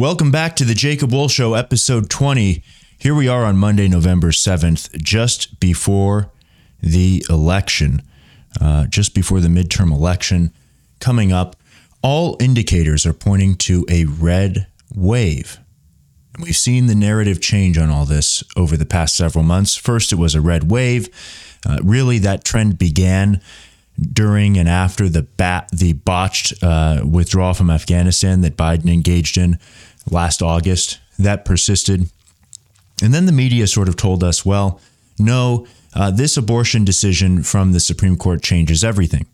Welcome back to the Jacob Wohl Show, episode 20. Here we are on Monday, November 7th, just before the election, uh, just before the midterm election coming up. All indicators are pointing to a red wave. We've seen the narrative change on all this over the past several months. First, it was a red wave. Uh, really, that trend began during and after the bat, the botched uh, withdrawal from Afghanistan that Biden engaged in last August. That persisted. And then the media sort of told us, well, no, uh, this abortion decision from the Supreme Court changes everything.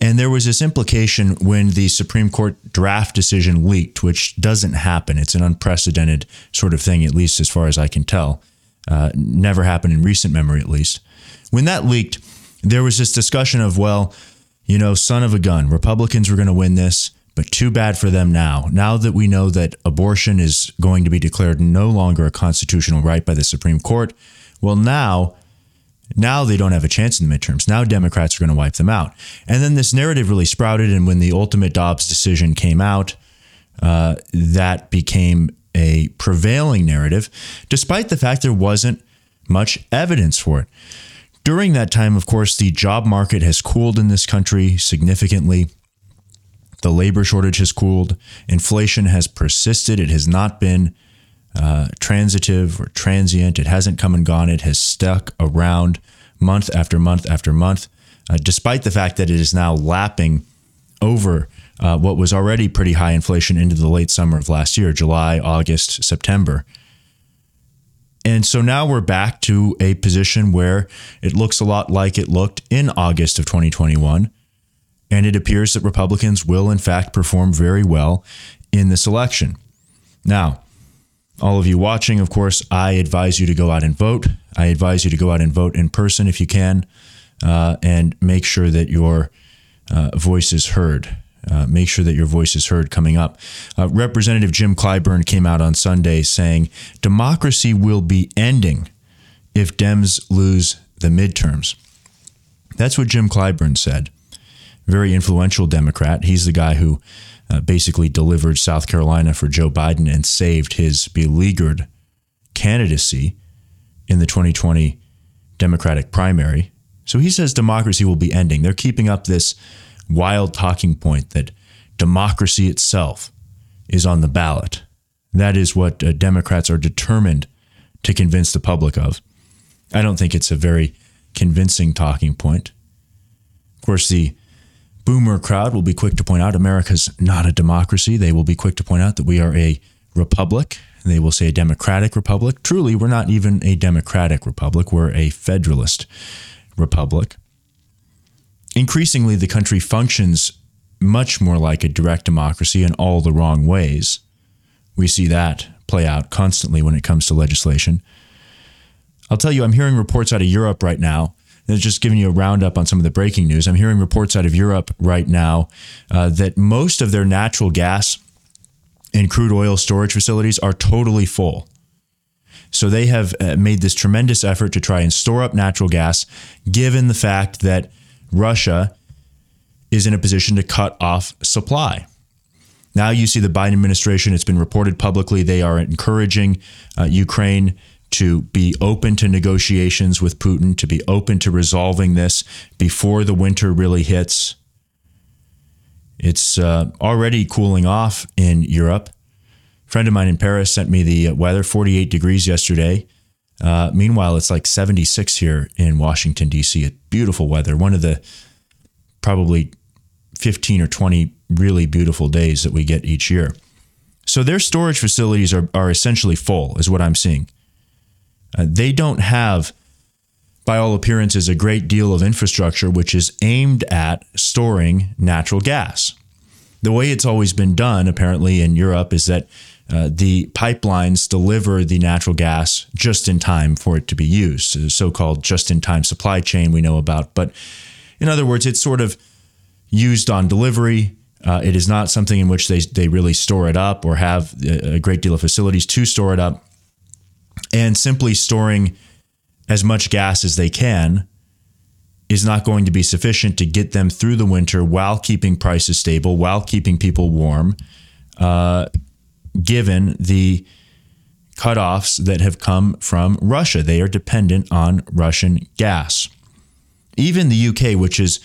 And there was this implication when the Supreme Court draft decision leaked, which doesn't happen. It's an unprecedented sort of thing, at least as far as I can tell. Uh, never happened in recent memory, at least. When that leaked, there was this discussion of, well, you know, son of a gun, Republicans were going to win this, but too bad for them now. Now that we know that abortion is going to be declared no longer a constitutional right by the Supreme Court, well, now. Now they don't have a chance in the midterms. Now Democrats are going to wipe them out. And then this narrative really sprouted. And when the ultimate Dobbs decision came out, uh, that became a prevailing narrative, despite the fact there wasn't much evidence for it. During that time, of course, the job market has cooled in this country significantly. The labor shortage has cooled. Inflation has persisted. It has not been uh, transitive or transient. It hasn't come and gone. It has stuck around month after month after month, uh, despite the fact that it is now lapping over uh, what was already pretty high inflation into the late summer of last year, July, August, September. And so now we're back to a position where it looks a lot like it looked in August of 2021. And it appears that Republicans will, in fact, perform very well in this election. Now, all of you watching, of course, I advise you to go out and vote. I advise you to go out and vote in person if you can, uh, and make sure that your uh, voice is heard. Uh, make sure that your voice is heard coming up. Uh, Representative Jim Clyburn came out on Sunday saying democracy will be ending if Dems lose the midterms. That's what Jim Clyburn said. Very influential Democrat. He's the guy who uh, basically delivered South Carolina for Joe Biden and saved his beleaguered candidacy in the 2020 Democratic primary. So he says democracy will be ending. They're keeping up this wild talking point that democracy itself is on the ballot. That is what uh, Democrats are determined to convince the public of. I don't think it's a very convincing talking point. Of course, the boomer crowd will be quick to point out America's not a democracy. They will be quick to point out that we are a republic. They will say a democratic republic. Truly, we're not even a democratic republic, we're a federalist republic increasingly the country functions much more like a direct democracy in all the wrong ways. We see that play out constantly when it comes to legislation. I'll tell you, I'm hearing reports out of Europe right now. Just giving you a roundup on some of the breaking news. I'm hearing reports out of Europe right now uh, that most of their natural gas and crude oil storage facilities are totally full. So they have uh, made this tremendous effort to try and store up natural gas, given the fact that Russia is in a position to cut off supply. Now you see the Biden administration, it's been reported publicly, they are encouraging uh, Ukraine to be open to negotiations with Putin, to be open to resolving this before the winter really hits. It's uh, already cooling off in Europe. A friend of mine in Paris sent me the weather 48 degrees yesterday. Uh, meanwhile, it's like 76 here in Washington, D.C. Beautiful weather. One of the probably 15 or 20 really beautiful days that we get each year. So their storage facilities are, are essentially full, is what I'm seeing. Uh, they don't have, by all appearances, a great deal of infrastructure which is aimed at storing natural gas. The way it's always been done, apparently, in Europe is that uh, the pipelines deliver the natural gas just in time for it to be used, the so called just in time supply chain we know about. But in other words, it's sort of used on delivery. Uh, it is not something in which they, they really store it up or have a great deal of facilities to store it up. And simply storing as much gas as they can is not going to be sufficient to get them through the winter while keeping prices stable, while keeping people warm. Uh, given the cutoffs that have come from Russia. They are dependent on Russian gas. Even the UK, which is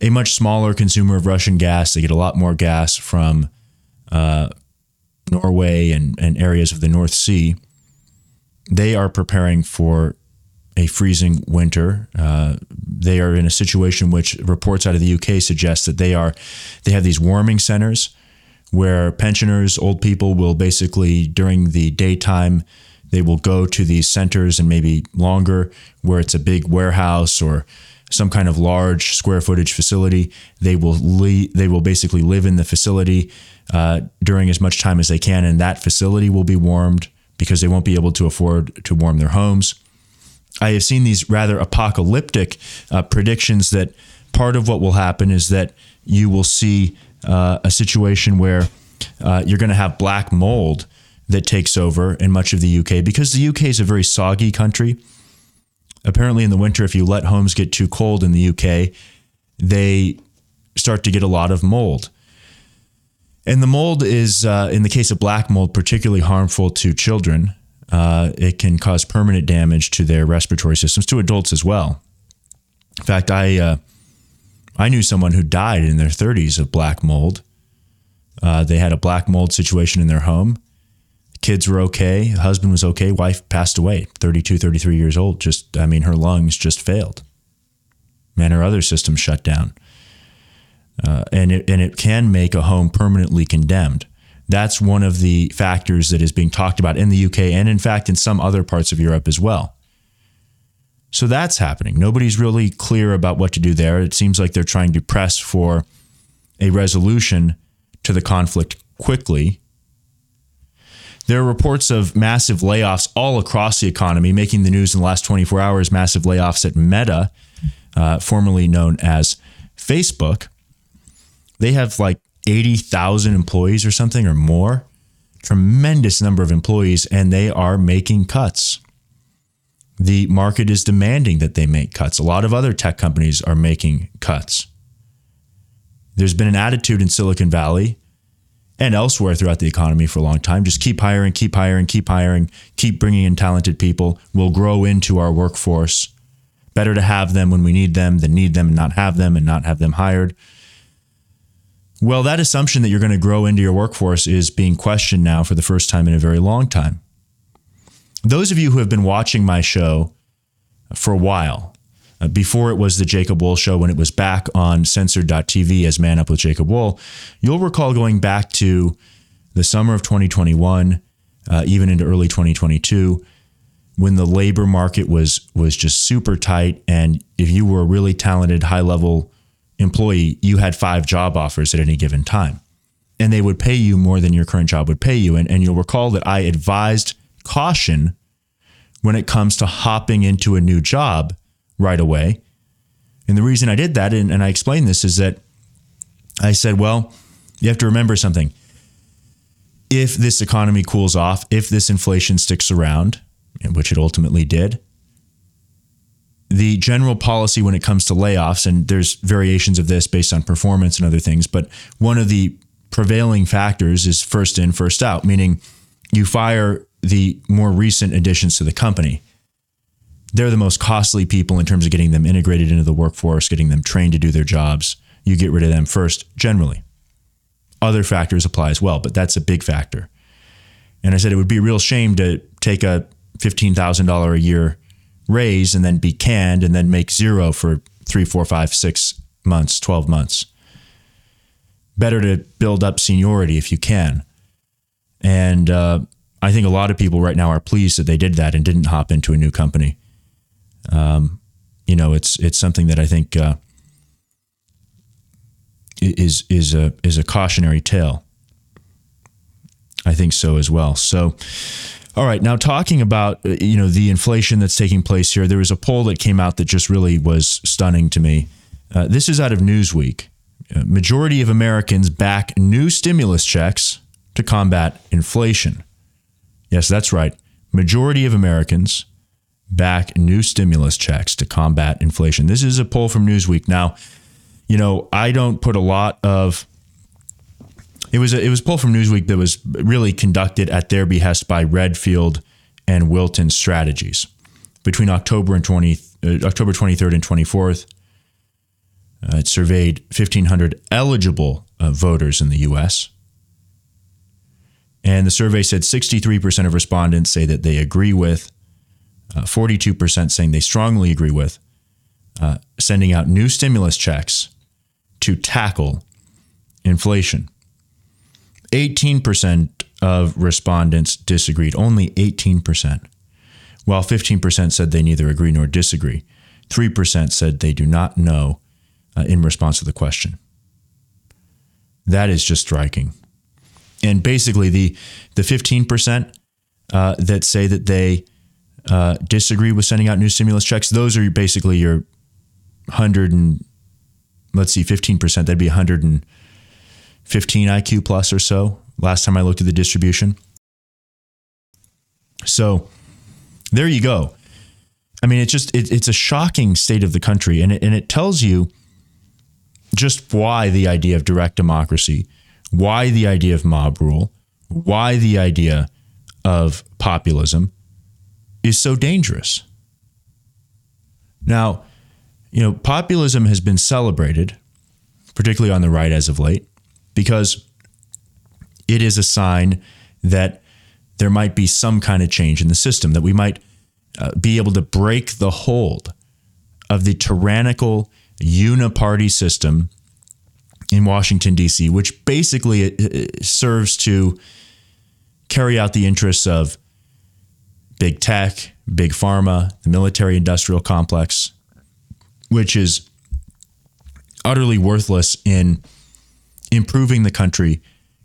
a much smaller consumer of Russian gas, they get a lot more gas from uh, Norway and, and areas of the North Sea. They are preparing for a freezing winter. Uh, they are in a situation which reports out of the UK suggest that they are they have these warming centers where pensioners, old people will basically during the daytime they will go to these centers and maybe longer where it's a big warehouse or some kind of large square footage facility. They will le- they will basically live in the facility uh, during as much time as they can, and that facility will be warmed because they won't be able to afford to warm their homes. I have seen these rather apocalyptic uh, predictions that part of what will happen is that you will see uh, a situation where uh, you're going to have black mold that takes over in much of the UK because the UK is a very soggy country. Apparently, in the winter, if you let homes get too cold in the UK, they start to get a lot of mold. And the mold is, uh, in the case of black mold, particularly harmful to children. Uh, it can cause permanent damage to their respiratory systems, to adults as well. In fact, I uh, I knew someone who died in their 30s of black mold. Uh, they had a black mold situation in their home. kids were okay. Husband was okay. Wife passed away, 32, 33 years old. Just, I mean, her lungs just failed. And her other systems shut down. Uh, and, it, and it can make a home permanently condemned. That's one of the factors that is being talked about in the UK and, in fact, in some other parts of Europe as well. So that's happening. Nobody's really clear about what to do there. It seems like they're trying to press for a resolution to the conflict quickly. There are reports of massive layoffs all across the economy, making the news in the last 24 hours. Massive layoffs at Meta, uh, formerly known as Facebook. They have like 80,000 employees or something or more. Tremendous number of employees, and they are making cuts. The market is demanding that they make cuts. A lot of other tech companies are making cuts. There's been an attitude in Silicon Valley and elsewhere throughout the economy for a long time. Just keep hiring, keep hiring, keep hiring, keep bringing in talented people. We'll grow into our workforce. Better to have them when we need them than need them and not have them and not have them hired. Well, that assumption that you're going to grow into your workforce is being questioned now for the first time in a very long time. Those of you who have been watching my show for a while, uh, before it was the Jacob Wohl show, when it was back on censored.tv as Man Up with Jacob Wohl, you'll recall going back to the summer of 2021, uh, even into early 2022, when the labor market was was just super tight, and if you were a really talented, high level employee, you had five job offers at any given time. And they would pay you more than your current job would pay you. And, and you'll recall that I advised caution when it comes to hopping into a new job right away. And the reason I did that, and, and I explained this, is that I said, well, you have to remember something. If this economy cools off, if this inflation sticks around, which it ultimately did, the general policy when it comes to layoffs, and there's variations of this based on performance and other things, but one of the prevailing factors is first in, first out, meaning you fire the more recent additions to the company. They're the most costly people in terms of getting them integrated into the workforce, getting them trained to do their jobs. You get rid of them first, generally. Other factors apply as well, but that's a big factor. And I said it would be a real shame to take a $15,000 a year raise and then be canned and then make zero for three, four, five, six months, 12 months. Better to build up seniority if you can. And uh, I think a lot of people right now are pleased that they did that and didn't hop into a new company. Um, you know, it's it's something that I think uh, is is a is a cautionary tale. I think so as well. So, all right, now talking about uh, you know the inflation that's taking place here, there was a poll that came out that just really was stunning to me. Uh, this is out of Newsweek. Uh, majority of Americans back new stimulus checks to combat inflation. Yes, that's right. Majority of Americans back new stimulus checks to combat inflation. This is a poll from Newsweek. Now, you know, I don't put a lot of It was a, it was a poll from Newsweek that was really conducted at their behest by Redfield and Wilton Strategies between October and 20 uh, October 23rd and 24th. Uh, it surveyed 1,500 eligible uh, voters in the U.S. And the survey said 63% of respondents say that they agree with, uh, 42% saying they strongly agree with, uh, sending out new stimulus checks to tackle inflation. 18% of respondents disagreed, only 18%, while 15% said they neither agree nor disagree. 3% said they do not know uh, in response to the question. That is just striking. And basically, the the 15% uh, that say that they uh, disagree with sending out new stimulus checks, those are basically your 100 and let's see, 15%, that'd be 115 IQ plus or so. Last time I looked at the distribution. So there you go. I mean, it's just, it, it's a shocking state of the country. And it, and it tells you just why the idea of direct democracy, why the idea of mob rule, why the idea of populism is so dangerous. Now, you know, populism has been celebrated, particularly on the right as of late, because it is a sign that there might be some kind of change in the system, that we might uh, be able to break the hold of the tyrannical uniparty system in Washington, D.C., which basically uh, uh, serves to carry out the interests of big tech, big pharma, the military industrial complex, which is utterly worthless in improving the country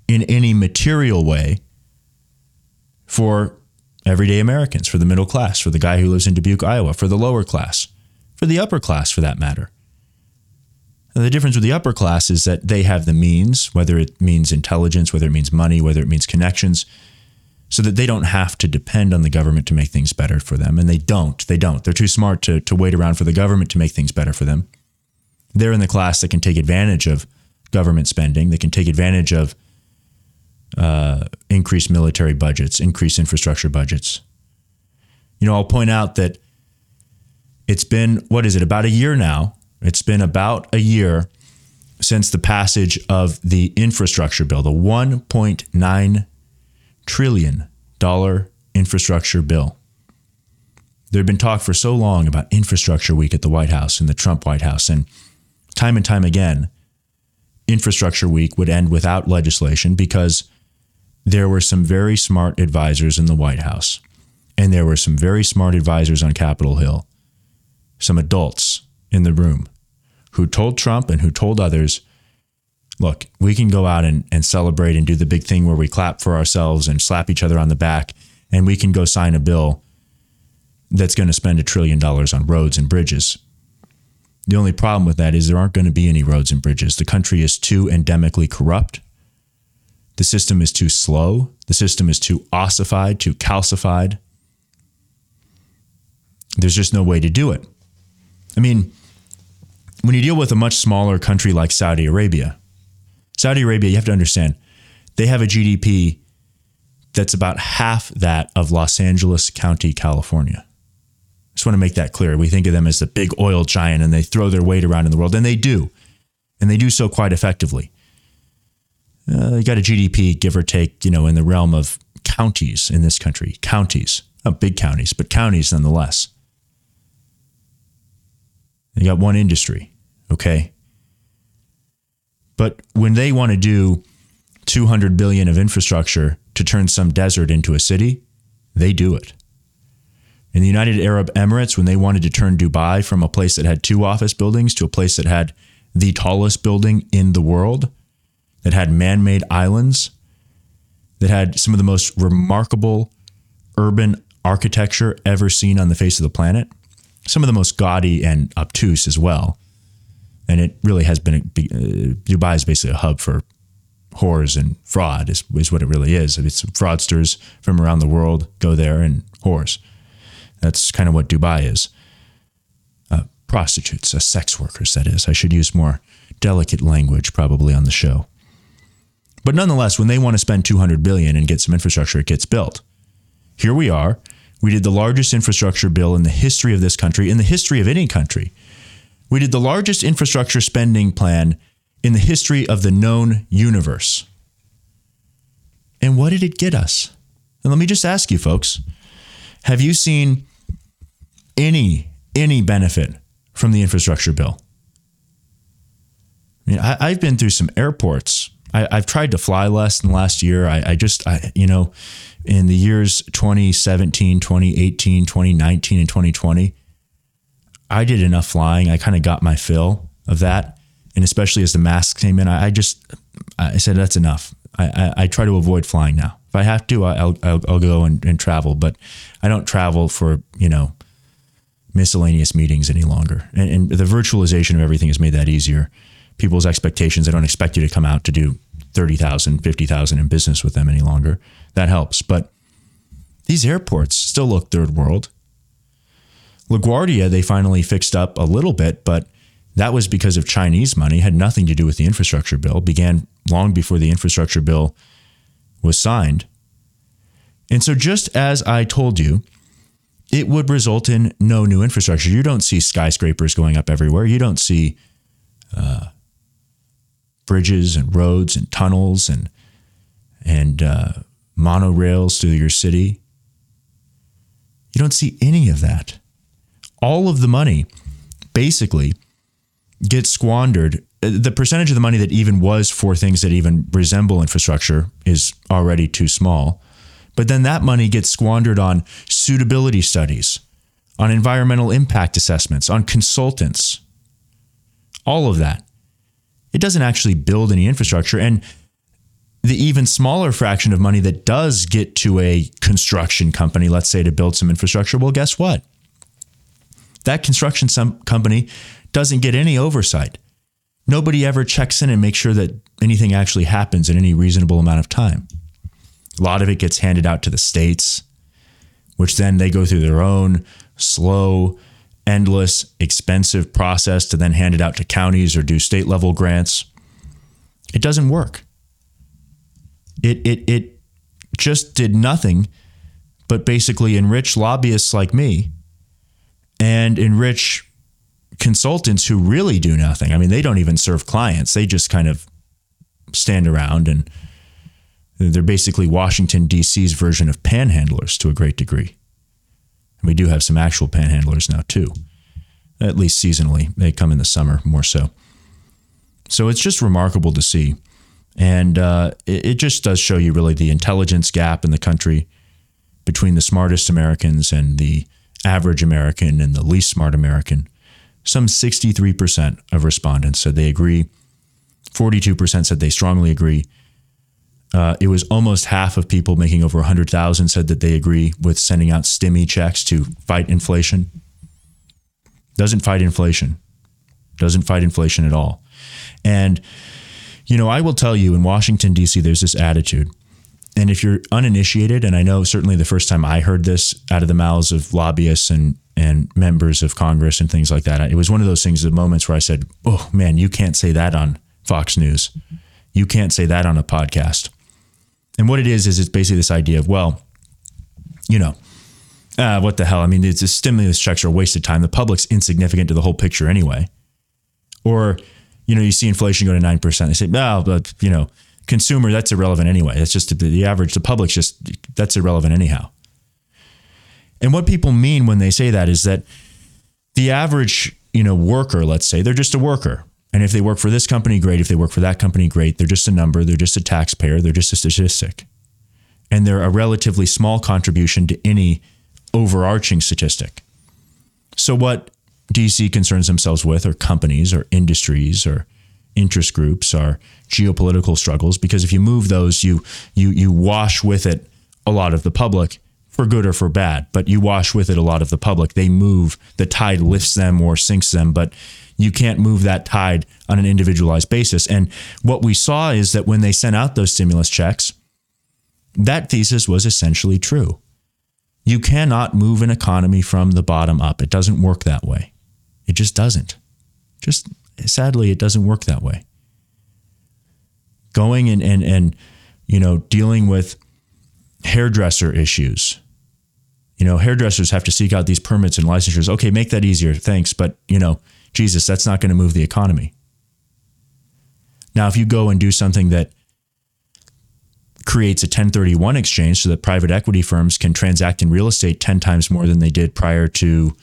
in any material way for everyday Americans, for the middle class, for the guy who lives in Dubuque, Iowa, for the lower class, for the upper class for that matter. And the difference with the upper class is that they have the means, whether it means intelligence, whether it means money, whether it means connections, so that they don't have to depend on the government to make things better for them. And they don't. They don't. They're too smart to, to wait around for the government to make things better for them. They're in the class that can take advantage of government spending. They can take advantage of uh, increased military budgets, increased infrastructure budgets. You know, I'll point out that it's been, what is it, about a year now it's been about a year since the passage of the infrastructure bill, the $1.9 trillion infrastructure bill. There had been talk for so long about infrastructure week at the White House in the Trump White House. And time and time again, infrastructure week would end without legislation because there were some very smart advisors in the White House. And there were some very smart advisors on Capitol Hill, some adults in the room who told Trump and who told others, look, we can go out and, and celebrate and do the big thing where we clap for ourselves and slap each other on the back, and we can go sign a bill that's going to spend a trillion dollars on roads and bridges. The only problem with that is there aren't going to be any roads and bridges. The country is too endemically corrupt. The system is too slow. The system is too ossified, too calcified. There's just no way to do it. I mean, when you deal with a much smaller country like Saudi Arabia, Saudi Arabia, you have to understand, they have a GDP that's about half that of Los Angeles County, California. Just want to make that clear. We think of them as the big oil giant and they throw their weight around in the world, and they do. And they do so quite effectively. Uh, they got a GDP, give or take, you know, in the realm of counties in this country. Counties, not big counties, but counties nonetheless. You got one industry, okay? But when they want to do 200 billion of infrastructure to turn some desert into a city, they do it. In the United Arab Emirates, when they wanted to turn Dubai from a place that had two office buildings to a place that had the tallest building in the world, that had man made islands, that had some of the most remarkable urban architecture ever seen on the face of the planet, some of the most gaudy and obtuse as well. And it really has been, uh, Dubai is basically a hub for whores and fraud, is, is what it really is. It's fraudsters from around the world go there and whores. That's kind of what Dubai is. Uh, prostitutes, uh, sex workers, that is. I should use more delicate language probably on the show. But nonetheless, when they want to spend 200 billion and get some infrastructure, it gets built. Here we are. We did the largest infrastructure bill in the history of this country, in the history of any country. We did the largest infrastructure spending plan in the history of the known universe. And what did it get us? And let me just ask you, folks have you seen any any benefit from the infrastructure bill? I mean, I, have been through some airports. I, have tried to fly less in the last year. I, I just, I, you know, in the years 2017, 2018, 2019, and 2020, I did enough flying. I kind of got my fill of that. And especially as the masks came in, I, I just, I said, that's enough. I, I, I, try to avoid flying now. If I have to, I'll, I'll, I'll go and, and travel, but I don't travel for, you know, miscellaneous meetings any longer. And, and, the virtualization of everything has made that easier. People's expectations, they don't expect you to come out to do 30,000, 50,000 in business with them any longer. That helps. But these airports still look third world. LaGuardia, they finally fixed up a little bit, but that was because of Chinese money, had nothing to do with the infrastructure bill, began long before the infrastructure bill was signed. And so, just as I told you, it would result in no new infrastructure. You don't see skyscrapers going up everywhere. You don't see uh, bridges and roads and tunnels and and uh, monorails through your city. You don't see any of that. All of the money basically gets squandered. The percentage of the money that even was for things that even resemble infrastructure is already too small. But then that money gets squandered on suitability studies, on environmental impact assessments, on consultants, all of that. It doesn't actually build any infrastructure. And the even smaller fraction of money that does get to a construction company, let's say to build some infrastructure, well, guess what? That construction company doesn't get any oversight. Nobody ever checks in and makes sure that anything actually happens in any reasonable amount of time. A lot of it gets handed out to the states, which then they go through their own slow, endless, expensive process to then hand it out to counties or do state level grants. It doesn't work. It it it just did nothing but basically enrich lobbyists like me and enrich consultants who really do nothing. I mean, they don't even serve clients. They just kind of stand around and they're basically Washington, D.C.'s version of panhandlers to a great degree. And we do have some actual panhandlers now, too, at least seasonally. They come in the summer more so. So it's just remarkable to see. And uh, it, it just does show you really the intelligence gap in the country between the smartest Americans and the average American and the least smart American. Some 63% of respondents said they agree. 42% said they strongly agree. Uh, it was almost half of people making over 100,000 said that they agree with sending out stimmy checks to fight inflation. Doesn't fight inflation. Doesn't fight inflation at all. And, you know, I will tell you in Washington, D.C., there's this attitude. And if you're uninitiated, and I know certainly the first time I heard this out of the mouths of lobbyists and, and members of Congress and things like that, it was one of those things, the moments where I said, oh man, you can't say that on Fox News. You can't say that on a podcast. And what it is is it's basically this idea of well, you know, uh, what the hell? I mean, it's a stimulus checks are a waste of time. The public's insignificant to the whole picture anyway. Or, you know, you see inflation go to nine percent. They say, well, but you know, consumer that's irrelevant anyway. That's just the average. The public's just that's irrelevant anyhow. And what people mean when they say that is that the average, you know, worker, let's say, they're just a worker. And if they work for this company, great. If they work for that company, great. They're just a number, they're just a taxpayer, they're just a statistic. And they're a relatively small contribution to any overarching statistic. So, what DC concerns themselves with are companies or industries or interest groups or geopolitical struggles because if you move those you you you wash with it a lot of the public for good or for bad but you wash with it a lot of the public they move the tide lifts them or sinks them but you can't move that tide on an individualized basis. And what we saw is that when they sent out those stimulus checks, that thesis was essentially true. You cannot move an economy from the bottom up. It doesn't work that way. It just doesn't. Just sadly, it doesn't work that way. going and and and you know dealing with hairdresser issues. You know, hairdressers have to seek out these permits and licensures. Okay, make that easier, thanks. But you know, Jesus, that's not going to move the economy. Now, if you go and do something that creates a 1031 exchange so that private equity firms can transact in real estate 10 times more than they did prior to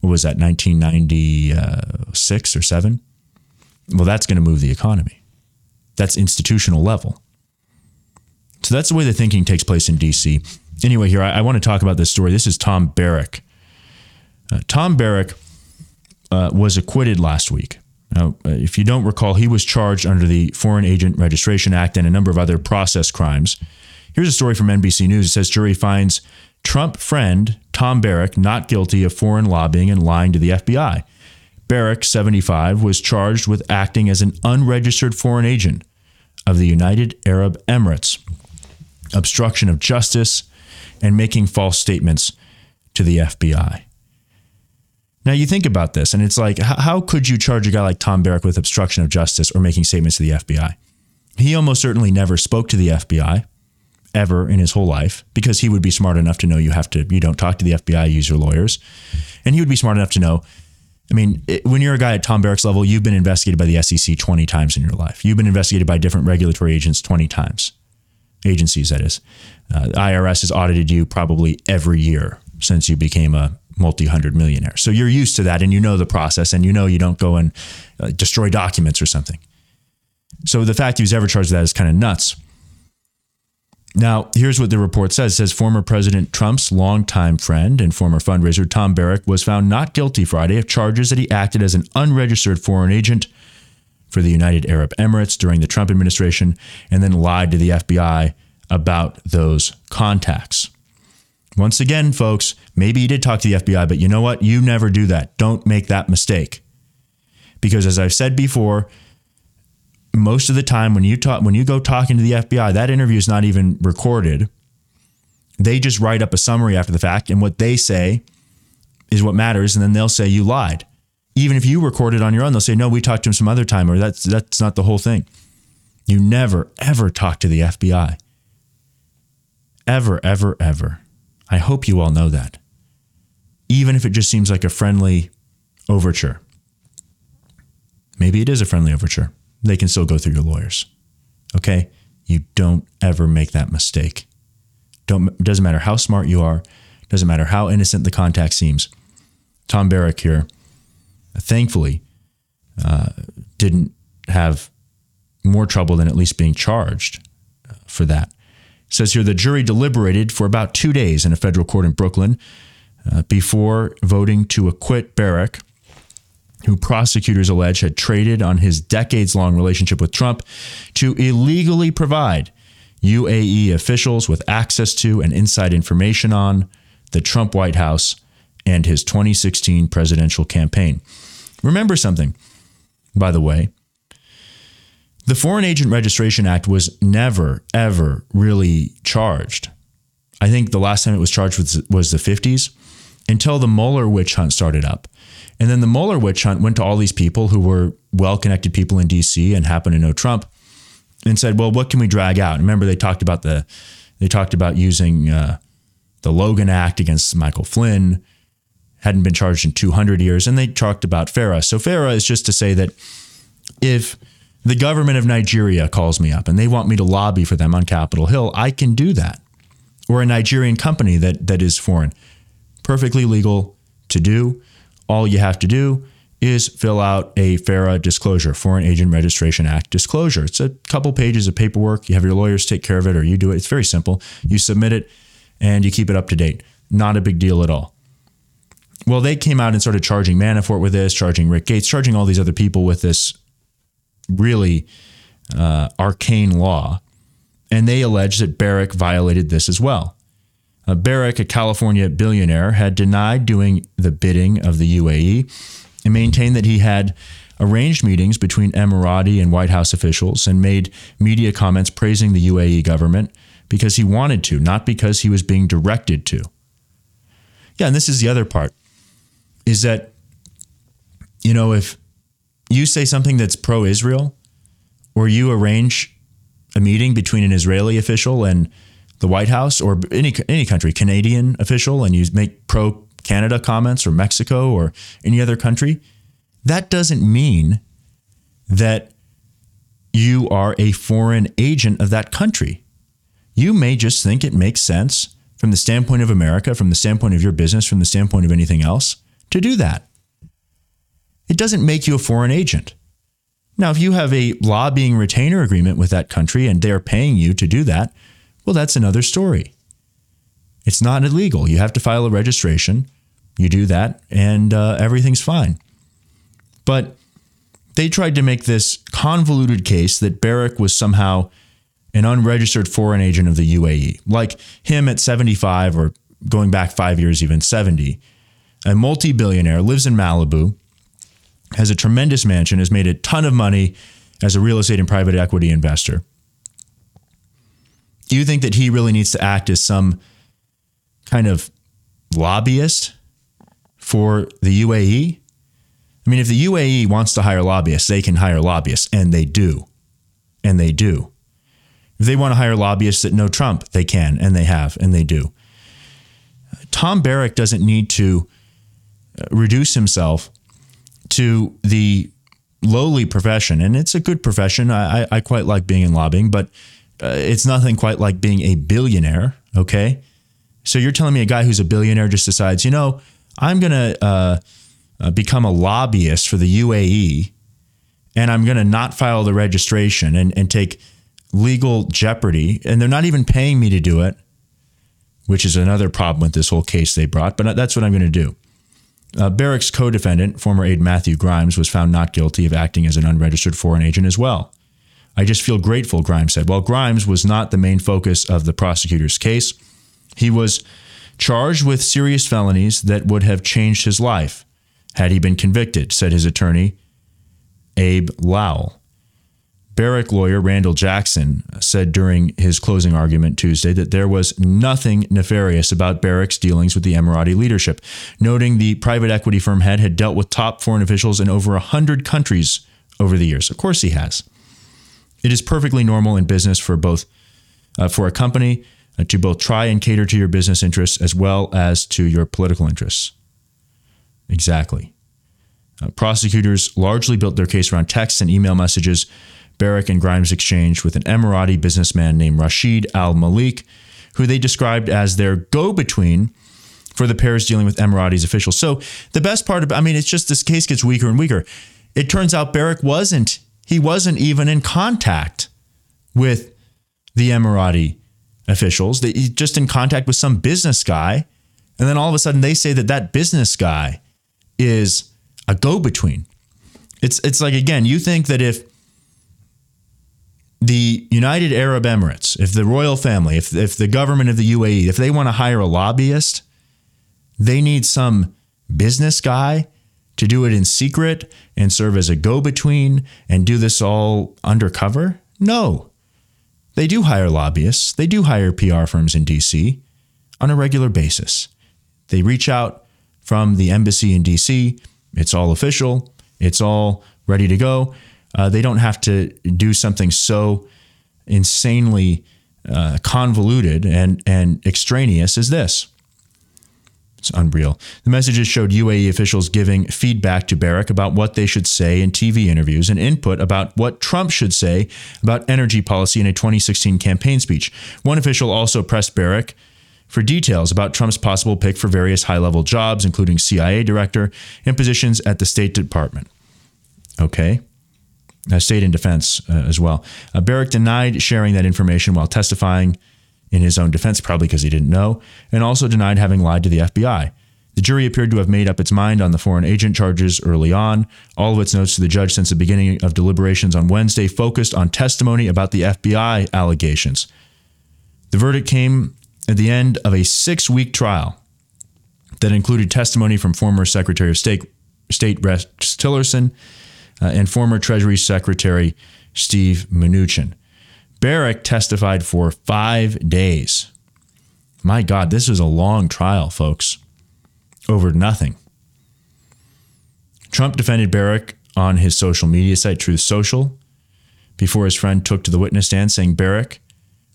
what was that 1996 or 7 well that's going to move the economy. That's institutional level. So that's the way the thinking takes place in dc anyway here i, I want to talk about this story. This is tom Barrack. uh, tom barrack uh, was acquitted last week now, uh, if you don't recall, he was charged under the Foreign Agent Registration Act and a number of other process crimes. Here's a story from NBC News. It says jury finds Trump friend Tom Barrack not guilty of foreign lobbying and lying to the FBI. Barrack, 75, was charged with acting as an unregistered foreign agent of the United Arab Emirates, obstruction of justice, and making false statements to the FBI. Now you think about this, and it's like, how, could you charge a guy like Tom Barrack with obstruction of justice or making statements to the FBI? He almost certainly never spoke to the FBI ever in his whole life because he would be smart enough to know you have to you don't talk to the FBI, use your lawyers, and he would be smart enough to know. I mean, it, when you're a guy at Tom Barrack's level, you've been investigated by the SEC 20 times in your life. You've been investigated by different regulatory agents 20 times, agencies that is. Uh, IRS has audited you probably every year since you became a multi hundred millionaire. So you're used to that and you know the process and you know you don't go and uh, destroy documents or something. So the fact he was ever charged with that is kind of nuts. Now, here's what the report says. It says former President Trump's longtime friend and former fundraiser Tom Barrack was found not guilty Friday of charges that he acted as an unregistered foreign agent for the United Arab Emirates during the Trump administration and then lied to the FBI about those contacts. Once again, folks, maybe you did talk to the FBI, but you know what? You never do that. Don't make that mistake. Because as I've said before, most of the time when you talk when you go talking to the FBI, that interview is not even recorded. They just write up a summary after the fact, and what they say is what matters, and then they'll say you lied. Even if you record it on your own, they'll say, No, we talked to him some other time, or that's that's not the whole thing. You never, ever talk to the FBI. Ever, ever, ever. I hope you all know that. Even if it just seems like a friendly overture. Maybe it is a friendly overture. They can still go through your lawyers. Okay? You don't ever make that mistake. Don't doesn't matter how smart you are, doesn't matter how innocent the contact seems. Tom Barrack here, thankfully, uh, didn't have more trouble than at least being charged for that says here the jury deliberated for about two days in a federal court in Brooklyn uh, before voting to acquit Barrack, who prosecutors allege had traded on his decades long relationship with Trump to illegally provide UAE officials with access to and inside information on the Trump White House and his 2016 presidential campaign. Remember something, by the way. The Foreign Agent Registration Act was never, ever really charged. I think the last time it was charged was, was the 50s until the Mueller witch hunt started up. And then the Mueller witch hunt went to all these people who were well connected people in DC and happened to know Trump and said, well, what can we drag out? remember, they talked about the, they talked about using uh, the Logan Act against Michael Flynn, hadn't been charged in 200 years. And they talked about FARA. So FARA is just to say that if the government of Nigeria calls me up and they want me to lobby for them on Capitol Hill, I can do that. Or a Nigerian company that, that is foreign. Perfectly legal to do. All you have to do is fill out a FARA disclosure, Foreign Agent Registration Act disclosure. It's a couple pages of paperwork. You have your lawyers take care of it or you do it. It's very simple. You submit it and you keep it up to date. Not a big deal at all. Well, they came out and started charging Manafort with this, charging Rick Gates, charging all these other people with this really uh, arcane law, and they allege that Barrack violated this as well. Uh, Barrack, a California billionaire, had denied doing the bidding of the UAE and maintained that he had arranged meetings between Emirati and White House officials and made media comments praising the UAE government because he wanted to, not because he was being directed to. Yeah, and this is the other part is that, you know, if you say something that's pro Israel or you arrange a meeting between an Israeli official and the White House or any any country, Canadian official, and you make pro Canada comments or Mexico or any other country, that doesn't mean that you are a foreign agent of that country. You may just think it makes sense from the standpoint of America, from the standpoint of your business, from the standpoint of anything else, to do that. It doesn't make you a foreign agent. Now, if you have a lobbying retainer agreement with that country and they're paying you to do that, well, that's another story. It's not illegal. You have to file a registration. You do that, and uh, everything's fine. But they tried to make this convoluted case that Barrack was somehow an unregistered foreign agent of the UAE, like him at 75 or going back five years, even 70, a multi billionaire, lives in Malibu, has a tremendous mansion, has made a ton of money as a real estate and private equity investor. Do you think that he really needs to act as some kind of lobbyist for the UAE? I mean, if the UAE wants to hire lobbyists, they can hire lobbyists, and they do. And they do. If they want to hire lobbyists that know Trump, they can, and they have, and they do. Tom Barrack doesn't need to uh, reduce himself to the lowly profession, and it's a good profession. I, I quite like being in lobbying, but uh, it's nothing quite like being a billionaire. Okay, so you're telling me a guy who's a billionaire just decides, you know, I'm gonna uh, uh, become a lobbyist for the UAE, and I'm gonna not file the registration and and take legal jeopardy, and they're not even paying me to do it, which is another problem with this whole case they brought. But that's what I'm going to do. Uh, Barrack's co defendant, former aide Matthew Grimes, was found not guilty of acting as an unregistered foreign agent as well. I just feel grateful, Grimes said. While Grimes was not the main focus of the prosecutor's case, he was charged with serious felonies that would have changed his life had he been convicted, said his attorney, Abbe Lowell. Barrack lawyer Randall Jackson said during his closing argument Tuesday that there was nothing nefarious about Barrack's dealings with the Emirati leadership, noting the private equity firm head had dealt with top foreign officials in over 100 countries over the years. Of course he has. It is perfectly normal in business for both uh, for a company uh, to both try and cater to your business interests as well as to your political interests. Exactly. Uh, prosecutors largely built their case around text and email messages Barrack and Grimes exchanged with an Emirati businessman named Rashid Al Malik, who they described as their go between for the pairs dealing with Emirati's officials. So the best part of I mean, it's just this case gets weaker and weaker. It turns out Barrack wasn't, he wasn't even in contact with the Emirati officials. He's just in contact with some business guy. And then all of a sudden they say that that business guy is a go between. It's, it's like, again, you think that if the United Arab Emirates, if the royal family, if, if the government of the UAE, if they want to hire a lobbyist, they need some business guy to do it in secret and serve as a go between and do this all undercover? No. They do hire lobbyists, they do hire PR firms in DC on a regular basis. They reach out from the embassy in DC, it's all official, it's all ready to go. Uh, they don't have to do something so insanely uh, convoluted and, and extraneous as this. It's unreal. The messages showed UAE officials giving feedback to Barrack about what they should say in TV interviews and input about what Trump should say about energy policy in a 2016 campaign speech. One official also pressed Barrack for details about Trump's possible pick for various high level jobs, including CIA director and positions at the State Department. Okay state in defense uh, as well. Uh, Barrack denied sharing that information while testifying in his own defense, probably because he didn't know, and also denied having lied to the FBI. The jury appeared to have made up its mind on the foreign agent charges early on. All of its notes to the judge since the beginning of deliberations on Wednesday focused on testimony about the FBI allegations. The verdict came at the end of a six week trial that included testimony from former Secretary of State, State Rex Tillerson uh, and former Treasury Secretary Steve Mnuchin. Barrack testified for five days. My God, this was a long trial, folks, over nothing. Trump defended Barrack on his social media site, Truth Social. before his friend took to the witness stand saying Barrack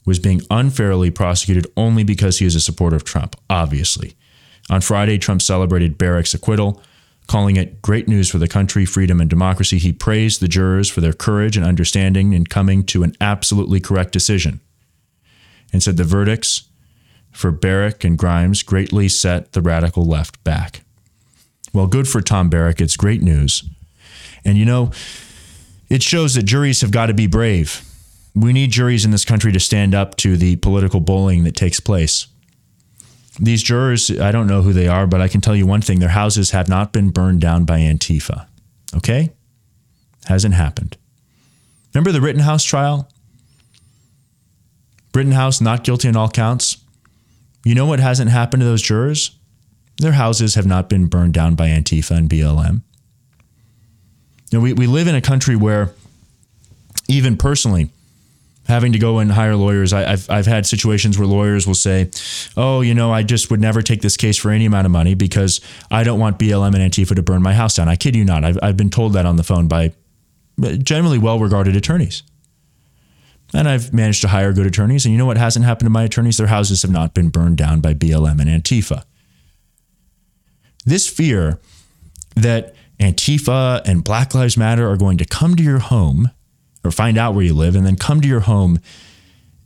was being unfairly prosecuted only because he is a supporter of Trump, obviously. On Friday, Trump celebrated Barrack's acquittal, calling it great news for the country, freedom, and democracy. He praised the jurors for their courage and understanding in coming to an absolutely correct decision and said the verdicts for Barrack and Grimes greatly set the radical left back. Well, good for Tom Barrack. It's great news. And you know, it shows that juries have got to be brave. We need juries in this country to stand up to the political bullying that takes place. These jurors, I don't know who they are, but I can tell you one thing their houses have not been burned down by Antifa. Okay? Hasn't happened. Remember the Rittenhouse trial? Rittenhouse not guilty on all counts. You know what hasn't happened to those jurors? Their houses have not been burned down by Antifa and BLM. You know, we, we live in a country where, even personally, having to go and hire lawyers, I, have I've had situations where lawyers will say, Oh, you know, I just would never take this case for any amount of money because I don't want BLM and Antifa to burn my house down. I kid you not. I've, I've been told that on the phone by uh, generally well regarded attorneys. And I've managed to hire good attorneys. And you know what hasn't happened to my attorneys? Their houses have not been burned down by BLM and Antifa. This fear that Antifa and Black Lives Matter are going to come to your home or find out where you live and then come to your home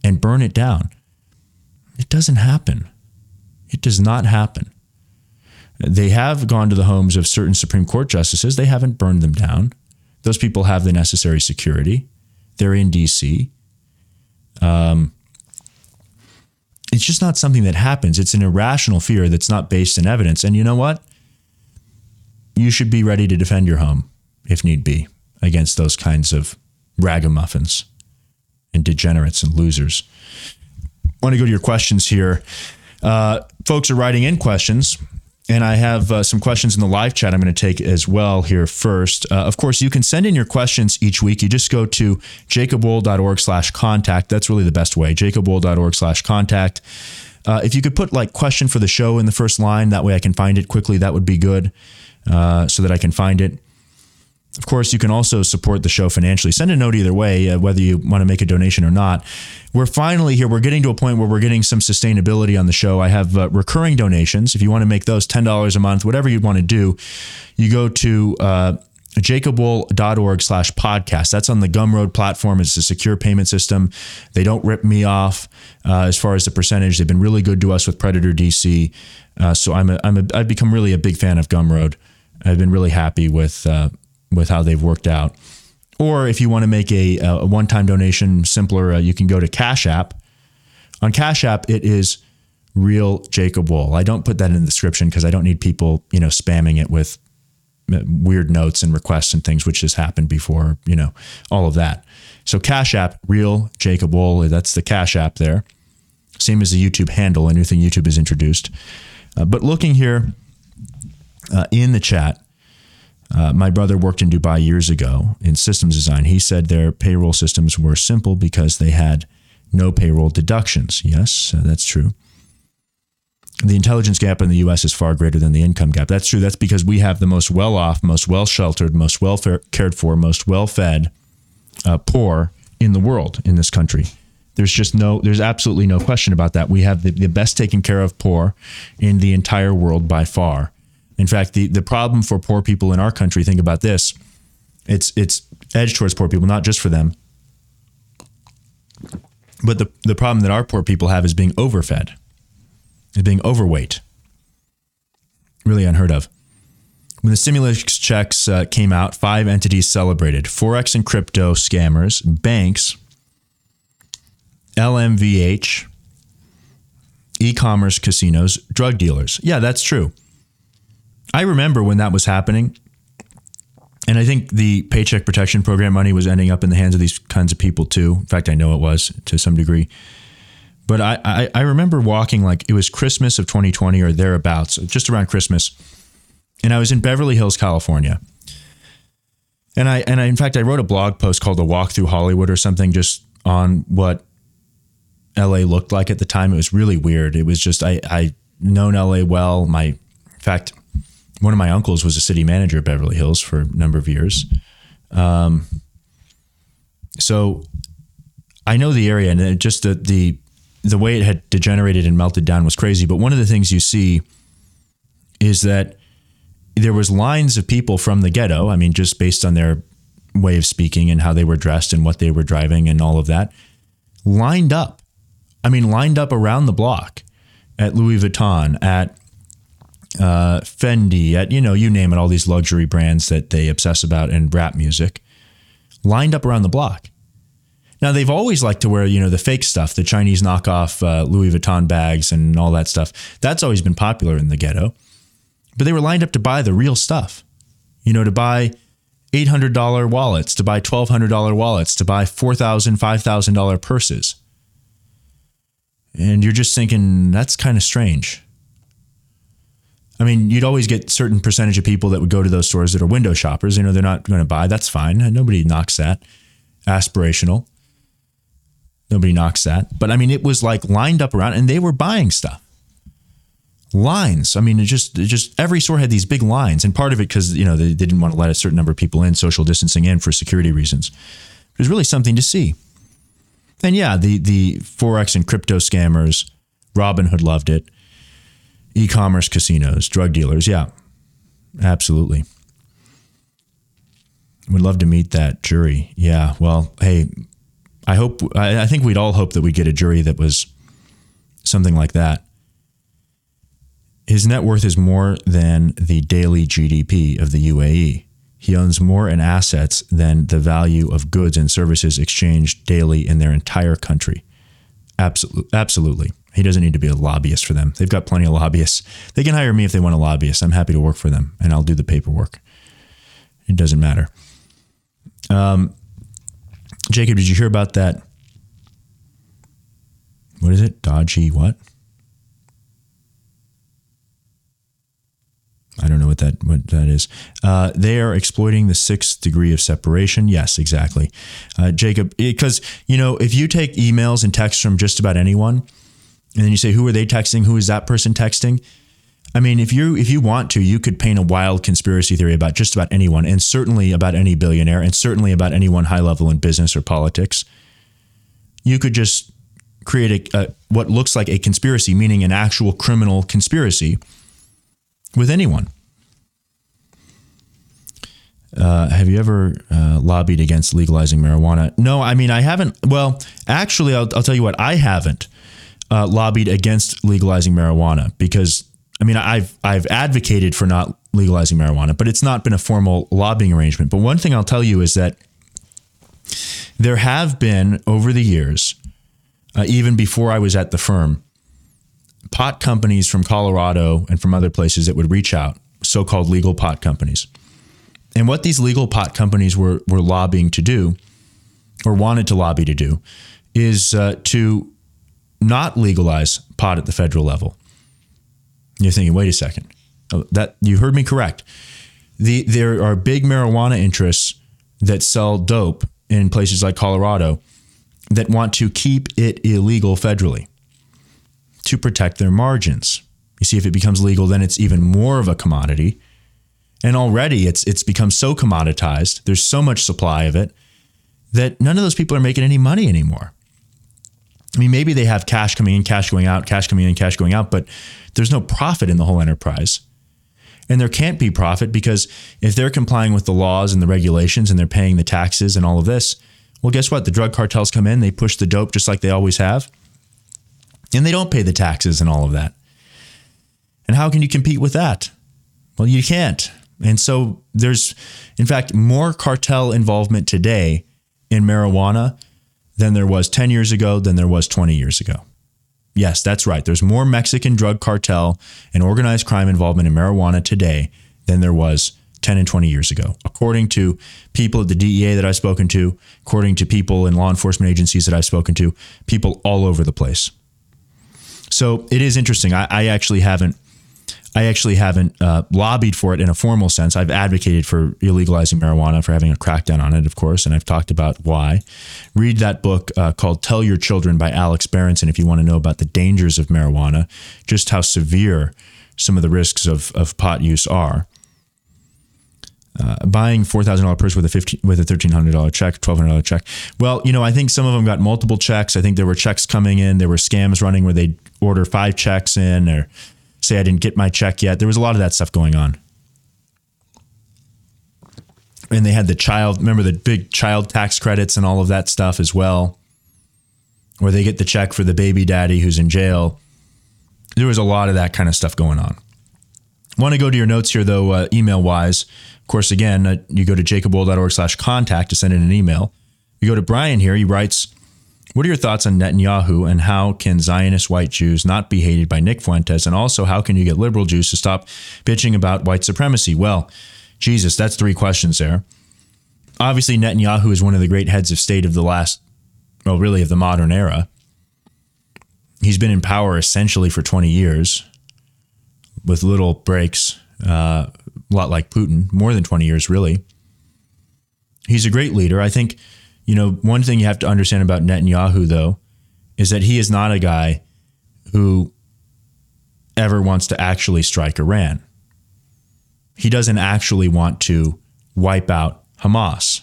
and burn it down. It doesn't happen. It does not happen. They have gone to the homes of certain Supreme Court justices. They haven't burned them down. Those people have the necessary security. They're in DC. Um, it's just not something that happens. It's an irrational fear that's not based in evidence. And you know what? You should be ready to defend your home if need be against those kinds of ragamuffins and degenerates and losers. I want to go to your questions here. Uh, folks are writing in questions. And I have uh, some questions in the live chat I'm going to take as well here first. Uh, of course, you can send in your questions each week. You just go to jacobwohl.org slash contact. That's really the best way, jacobwohl.org slash contact. Uh, if you could put like question for the show in the first line, that way I can find it quickly, that would be good uh, so that I can find it. Of course, you can also support the show financially. Send a note either way, uh, whether you want to make a donation or not. We're finally here. We're getting to a point where we're getting some sustainability on the show. I have uh, recurring donations. If you want to make those $10 a month, whatever you want to do, you go to uh, jacobwohl.org slash podcast. That's on the Gumroad platform. It's a secure payment system. They don't rip me off uh, as far as the percentage. They've been really good to us with Predator DC. Uh, so I'm a, I'm a, I've become really a big fan of Gumroad. I've been really happy with uh, with how they've worked out. Or if you want to make a, a one time donation simpler, uh, you can go to Cash App. On Cash App, it is real Jacob Wohl. I don't put that in the description because I don't need people, you know, spamming it with uh, weird notes and requests and things, which has happened before, you know, all of that. So Cash App, real Jacob Wohl, that's the Cash App there. Same as the YouTube handle, a new thing YouTube has introduced. Uh, but looking here uh, in the chat, uh, my brother worked in Dubai years ago in systems design. He said their payroll systems were simple because they had no payroll deductions. Yes, uh, that's true. The intelligence gap in the US is far greater than the income gap. That's true. That's because we have the most well off, most well sheltered, most well cared for, most well fed uh, poor in the world in this country. There's just no, there's absolutely no question about that. We have the, the best taken care of poor in the entire world by far. In fact, the, the problem for poor people in our country, think about this. It's it's edged towards poor people, not just for them. But the, the problem that our poor people have is being overfed, is being overweight. Really unheard of. When the stimulus checks uh, came out, five entities celebrated Forex and crypto scammers, banks, LMVH, e commerce casinos, drug dealers. Yeah, that's true. I remember when that was happening. And I think the Paycheck Protection Program money was ending up in the hands of these kinds of people too. In fact, I know it was to some degree. But I, I, I remember walking like it was Christmas of 2020 or thereabouts, just around Christmas. And I was in Beverly Hills, California. And I and I, in fact I wrote a blog post called "A Walk Through Hollywood" or something, just on what LA looked like at the time. It was really weird. It was just I I known LA well. My in fact, one of my uncles was a city manager at Beverly Hills for a number of years. Um, So I know the area, and just the the the way it had degenerated and melted down was crazy. But one of the things you see is that there was lines of people from the ghetto. I mean, just based on their way of speaking and how they were dressed and what they were driving and all of that, lined up. I mean, lined up around the block at Louis Vuitton, at uh, Fendi, at you know, you name it, all these luxury brands that they obsess about in rap music, lined up around the block. Now they've always liked to wear, you know, the fake stuff, the Chinese knockoff uh, Louis Vuitton bags and all that stuff. That's always been popular in the ghetto. But they were lined up to buy the real stuff. You know, to buy $800 wallets, to buy $1,200 wallets, to buy $4,000, $5,000 purses. And you're just thinking, that's kind of strange. I mean, you'd always get certain percentage of people that would go to those stores that are window shoppers. You know, they're not going to buy. That's fine. Nobody knocks that. Aspirational. Nobody knocks that. But I mean, it was like lined up around and they were buying stuff. Lines. I mean, it just, it just every store had these big lines. And part of it because, you know, they, they didn't want to let a certain number of people in, social distancing in for security reasons. It was really something to see. And yeah, the, the Forex and crypto scammers, Robinhood loved it. E commerce casinos, drug dealers. Yeah, absolutely. Would love to meet that jury. Yeah. Well, hey, I hope, I, think we'd all hope that we get a jury that was something like that. His net worth is more than the daily GDP of the UAE. He owns more in assets than the value of goods and services exchanged daily in their entire country. Absolutely. Absolutely. He doesn't need to be a lobbyist for them. They've got plenty of lobbyists. They can hire me if they want a lobbyist. I'm happy to work for them and I'll do the paperwork. It doesn't matter. Um, Jacob, did you hear about that? What is it? Dodgy what? I don't know what that what that is. Uh, they are exploiting the sixth degree of separation. Yes, exactly, uh, Jacob. Because you know, if you take emails and texts from just about anyone, and then you say, "Who are they texting? Who is that person texting?" I mean, if you if you want to, you could paint a wild conspiracy theory about just about anyone, and certainly about any billionaire, and certainly about anyone high level in business or politics. You could just create a, a what looks like a conspiracy, meaning an actual criminal conspiracy, with anyone. Uh, have you ever uh, lobbied against legalizing marijuana? No, I mean I haven't. Well, actually, I'll, I'll tell you what, I haven't uh, lobbied against legalizing marijuana because I mean, I've I've advocated for not legalizing marijuana, but it's not been a formal lobbying arrangement. But one thing I'll tell you is that there have been over the years, uh, even before I was at the firm, pot companies from Colorado and from other places that would reach out, so-called legal pot companies. And what these legal pot companies were were lobbying to do, or wanted to lobby to do, is uh, to not legalize pot at the federal level you're thinking, wait a second, oh, that you heard me correct. The there are big marijuana interests that sell dope in places like Colorado that want to keep it illegal federally to protect their margins. You see, if it becomes legal, then it's even more of a commodity. And already it's it's become so commoditized. There's so much supply of it that none of those people are making any money anymore. I mean, maybe they have cash coming in, cash going out, cash coming in, cash going out, but there's no profit in the whole enterprise. And there can't be profit because if they're complying with the laws and the regulations and they're paying the taxes and all of this, well, guess what? The drug cartels come in, they push the dope just like they always have, and they don't pay the taxes and all of that. And how can you compete with that? Well, you can't. And so there's, in fact, more cartel involvement today in marijuana than there was 10 years ago, than there was 20 years ago. Yes, that's right. There's more Mexican drug cartel and organized crime involvement in marijuana today than there was 10 and 20 years ago, according to people at the DEA that I've spoken to, according to people in law enforcement agencies that I've spoken to, people all over the place. So it is interesting. I, I actually haven't I actually haven't uh, lobbied for it in a formal sense. I've advocated for illegalizing marijuana, for having a crackdown on it, of course, and I've talked about why. Read that book uh, called Tell Your Children by Alex Berenson if you want to know about the dangers of marijuana, just how severe some of the risks of, of pot use are. uh, buying four thousand dollar purse with a fifteen with a thirteen hundred dollar check, twelve hundred dollar check. Well, you know, I think some of them got multiple checks. I think there were checks coming in. There were scams running where they'd order five checks in, or say I didn't get my check yet. There was a lot of that stuff going on. And they had the child. Remember the big child tax credits and all of that stuff as well, where they get the check for the baby daddy who's in jail. There was a lot of that kind of stuff going on. Want to go to your notes here though, uh, email wise. Of course, again, uh, you go to jacobwohl.org slash contact to send in an email. You go to Brian here. He writes, what are your thoughts on Netanyahu and how can Zionist white Jews not be hated by Nick Fuentes? And also, how can you get liberal Jews to stop bitching about white supremacy? Well, Jesus, that's three questions there. Obviously, Netanyahu is one of the great heads of state of the last, well, really of the modern era. He's been in power essentially for 20 years with little breaks, uh, a lot like Putin, more than 20 years, really. He's a great leader. I think, you know, one thing you have to understand about Netanyahu, though, is that he is not a guy who ever wants to actually strike Iran. He doesn't actually want to wipe out Hamas.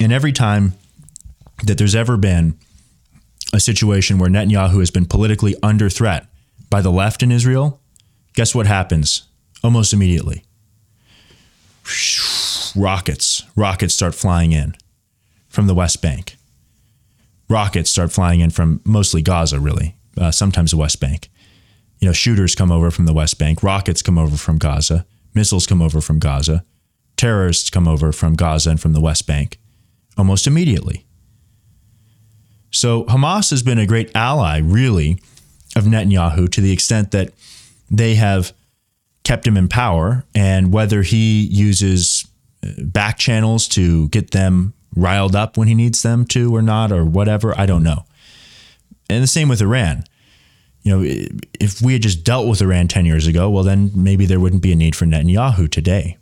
And every time that there's ever been a situation where Netanyahu has been politically under threat by the left in Israel, guess what happens almost immediately? Rockets, rockets start flying in from the West Bank. Rockets start flying in from mostly Gaza, really, uh, sometimes the West Bank. You know, shooters come over from the West Bank, rockets come over from Gaza, missiles come over from Gaza, terrorists come over from Gaza and from the West Bank almost immediately. So Hamas has been a great ally, really, of Netanyahu to the extent that they have kept him in power. And whether he uses uh, back channels to get them riled up when he needs them to or not, or whatever, I don't know. And the same with Iran. You know, if we had just dealt with Iran 10 years ago, well, then maybe there wouldn't be a need for Netanyahu today.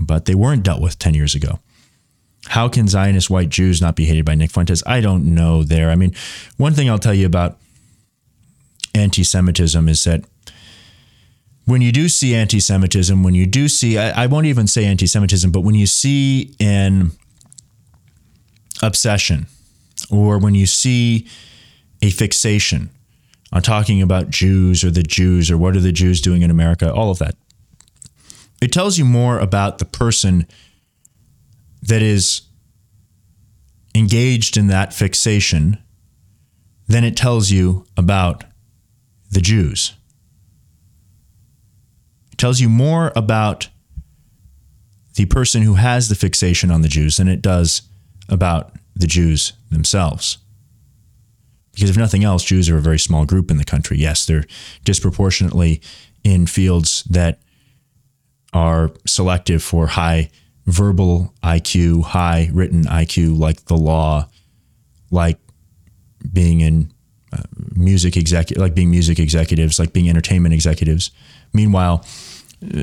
But they weren't dealt with 10 years ago. How can Zionist white Jews not be hated by Nick Fuentes? I don't know there. I mean, one thing I'll tell you about anti Semitism is that when you do see anti Semitism, when you do see, I, I won't even say anti Semitism, but when you see an obsession or when you see a fixation on talking about Jews or the Jews or what are the Jews doing in America, all of that, it tells you more about the person that is engaged in that fixation than it tells you about the Jews. It tells you more about the person who has the fixation on the Jews than it does about the Jews themselves. Because if nothing else, Jews are a very small group in the country. Yes, they're disproportionately in fields that are selective for high verbal IQ, high written IQ, like the law, like being in uh, music executive, like being music executives, like being entertainment executives. Meanwhile,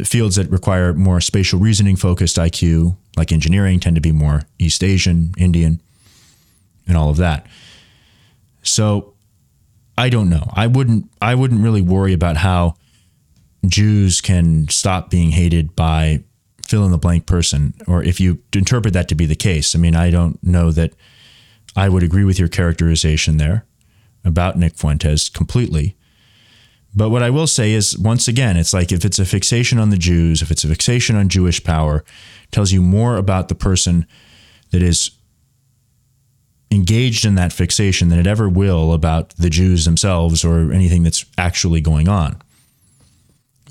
fields that require more spatial reasoning focused IQ, like engineering, tend to be more East Asian, Indian, and all of that. So I don't know. I wouldn't I wouldn't really worry about how Jews can stop being hated by fill in the blank person, or if you interpret that to be the case. I mean, I don't know that I would agree with your characterization there about Nick Fuentes completely. But what I will say is, once again, it's like if it's a fixation on the Jews, if it's a fixation on Jewish power, tells you more about the person that is engaged in that fixation than it ever will about the Jews themselves or anything that's actually going on.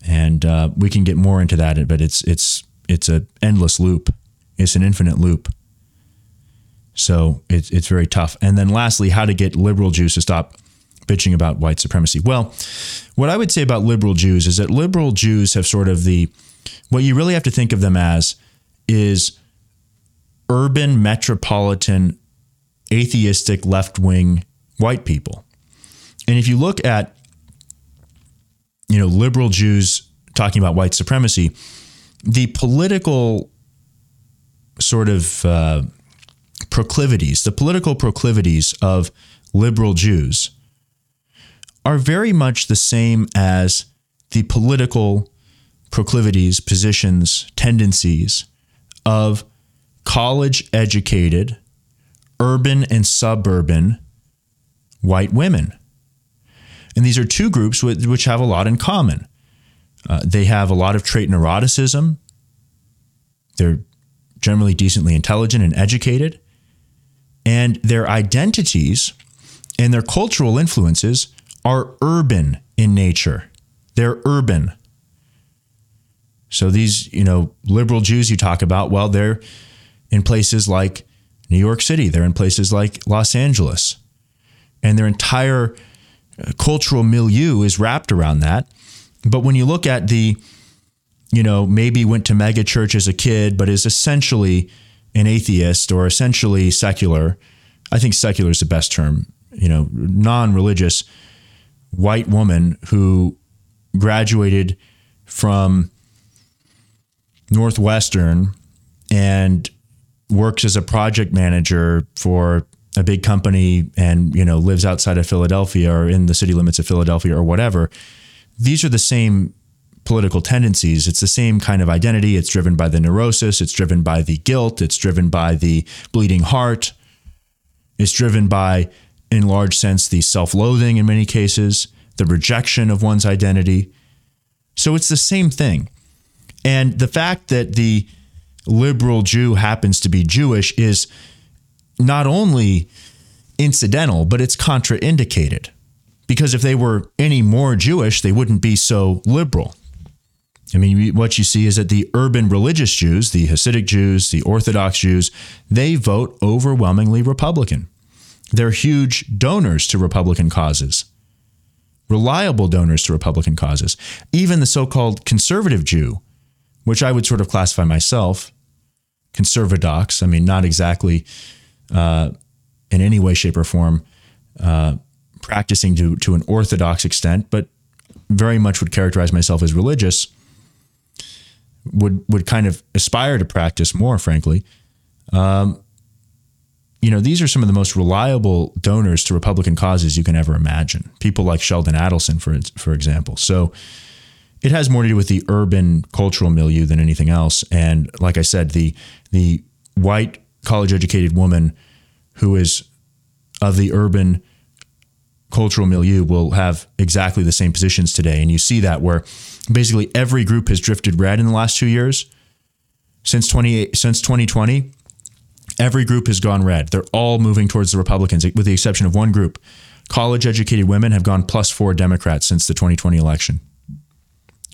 And uh, we can get more into that, but it's it's it's an endless loop. It's an infinite loop. So it's it's very tough. And then lastly, how to get liberal Jews to stop bitching about white supremacy. Well, what I would say about liberal Jews is that liberal Jews have sort of the what you really have to think of them as is urban metropolitan atheistic left-wing white people. And if you look at you know liberal Jews talking about white supremacy, the political sort of uh, proclivities, the political proclivities of liberal Jews are very much the same as the political proclivities, positions, tendencies of college educated, urban and suburban white women. And these are two groups which have a lot in common. Uh, they have a lot of trait neuroticism. They're generally decently intelligent and educated. And their identities and their cultural influences are urban in nature. They're urban. So these, you know, liberal Jews you talk about, well, they're in places like New York City, they're in places like Los Angeles. And their entire uh, cultural milieu is wrapped around that. But when you look at the, you know, maybe went to mega church as a kid, but is essentially an atheist or essentially secular, I think secular is the best term, you know, non religious white woman who graduated from Northwestern and works as a project manager for a big company and you know lives outside of Philadelphia or in the city limits of Philadelphia or whatever. These are the same political tendencies. It's the same kind of identity. It's driven by the neurosis. It's driven by the guilt. It's driven by the bleeding heart. It's driven by in large sense the self-loathing in many cases the rejection of one's identity so it's the same thing and the fact that the liberal Jew happens to be Jewish is not only incidental, but it's contraindicated. Because if they were any more Jewish, they wouldn't be so liberal. I mean, what you see is that the urban religious Jews, the Hasidic Jews, the Orthodox Jews, they vote overwhelmingly Republican. They're huge donors to Republican causes, reliable donors to Republican causes. Even the so called conservative Jew which I would sort of classify myself, conservadox. I mean, not exactly uh, in any way, shape, or form uh, practicing to, to an orthodox extent, but very much would characterize myself as religious. Would would kind of aspire to practice more, frankly. Um, you know, these are some of the most reliable donors to Republican causes you can ever imagine. People like Sheldon Adelson, for for example. So it has more to do with the urban cultural milieu than anything else. And like I said, the the white college educated woman who is of the urban cultural milieu will have exactly the same positions today. And you see that where basically every group has drifted red in the last two years. Since 20, since 2020, every group has gone red. They're all moving towards the Republicans, with the exception of one group. College educated women have gone plus four Democrats since the 2020 election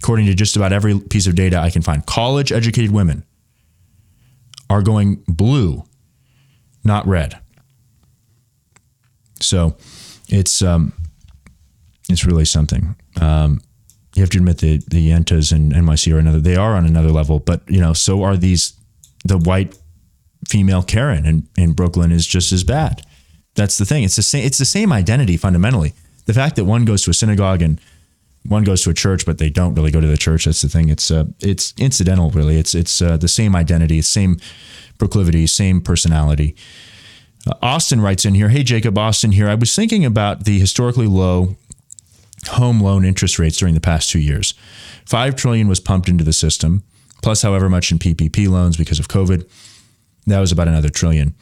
according to just about every piece of data I can find, college educated women are going blue, not red. So it's um, it's really something. Um, you have to admit the the Yentas and NYC are another. They are on another level, but you know, so are these. The white female Karen in, in Brooklyn is just as bad. That's the thing. It's the same. It's the same identity fundamentally. The fact that one goes to a synagogue and one goes to a church, but they don't really go to the church. That's the thing. It's uh, it's incidental, really. It's it's uh, the same identity, same proclivity, same personality. Uh, Austin writes in here, "Hey Jacob, Austin here. I was thinking about the historically low home loan interest rates during the past two years. Five trillion was pumped into the system, plus however much in PPP loans because of COVID. That was about another trillion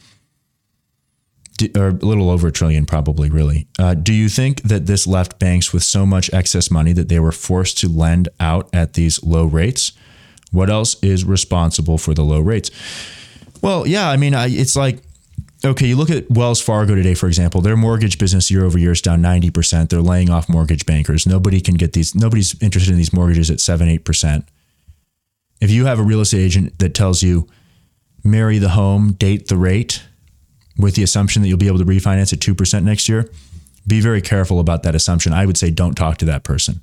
or a little over a trillion, probably, really. Uh, do you think that this left banks with so much excess money that they were forced to lend out at these low rates? What else is responsible for the low rates? Well, yeah, I mean, I, it's like, okay, you look at Wells Fargo today, for example, their mortgage business year over year is down 90%. They're laying off mortgage bankers. Nobody can get these, nobody's interested in these mortgages at 7 8%. If you have a real estate agent that tells you, marry the home, date the rate, with the assumption that you'll be able to refinance at 2% next year, be very careful about that assumption. I would say don't talk to that person.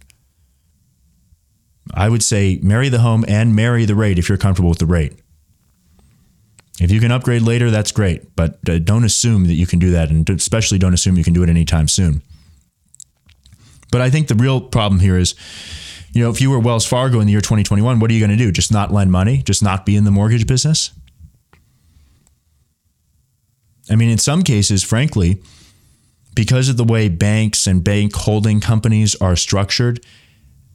I would say marry the home and marry the rate if you're comfortable with the rate. If you can upgrade later, that's great, but uh, don't assume that you can do that, and especially don't assume you can do it anytime soon. But I think the real problem here is, you know, if you were Wells Fargo in the year 2021, what are you going to do? Just not lend money? Just not be in the mortgage business? I mean, in some cases, frankly, because of the way banks and bank holding companies are structured,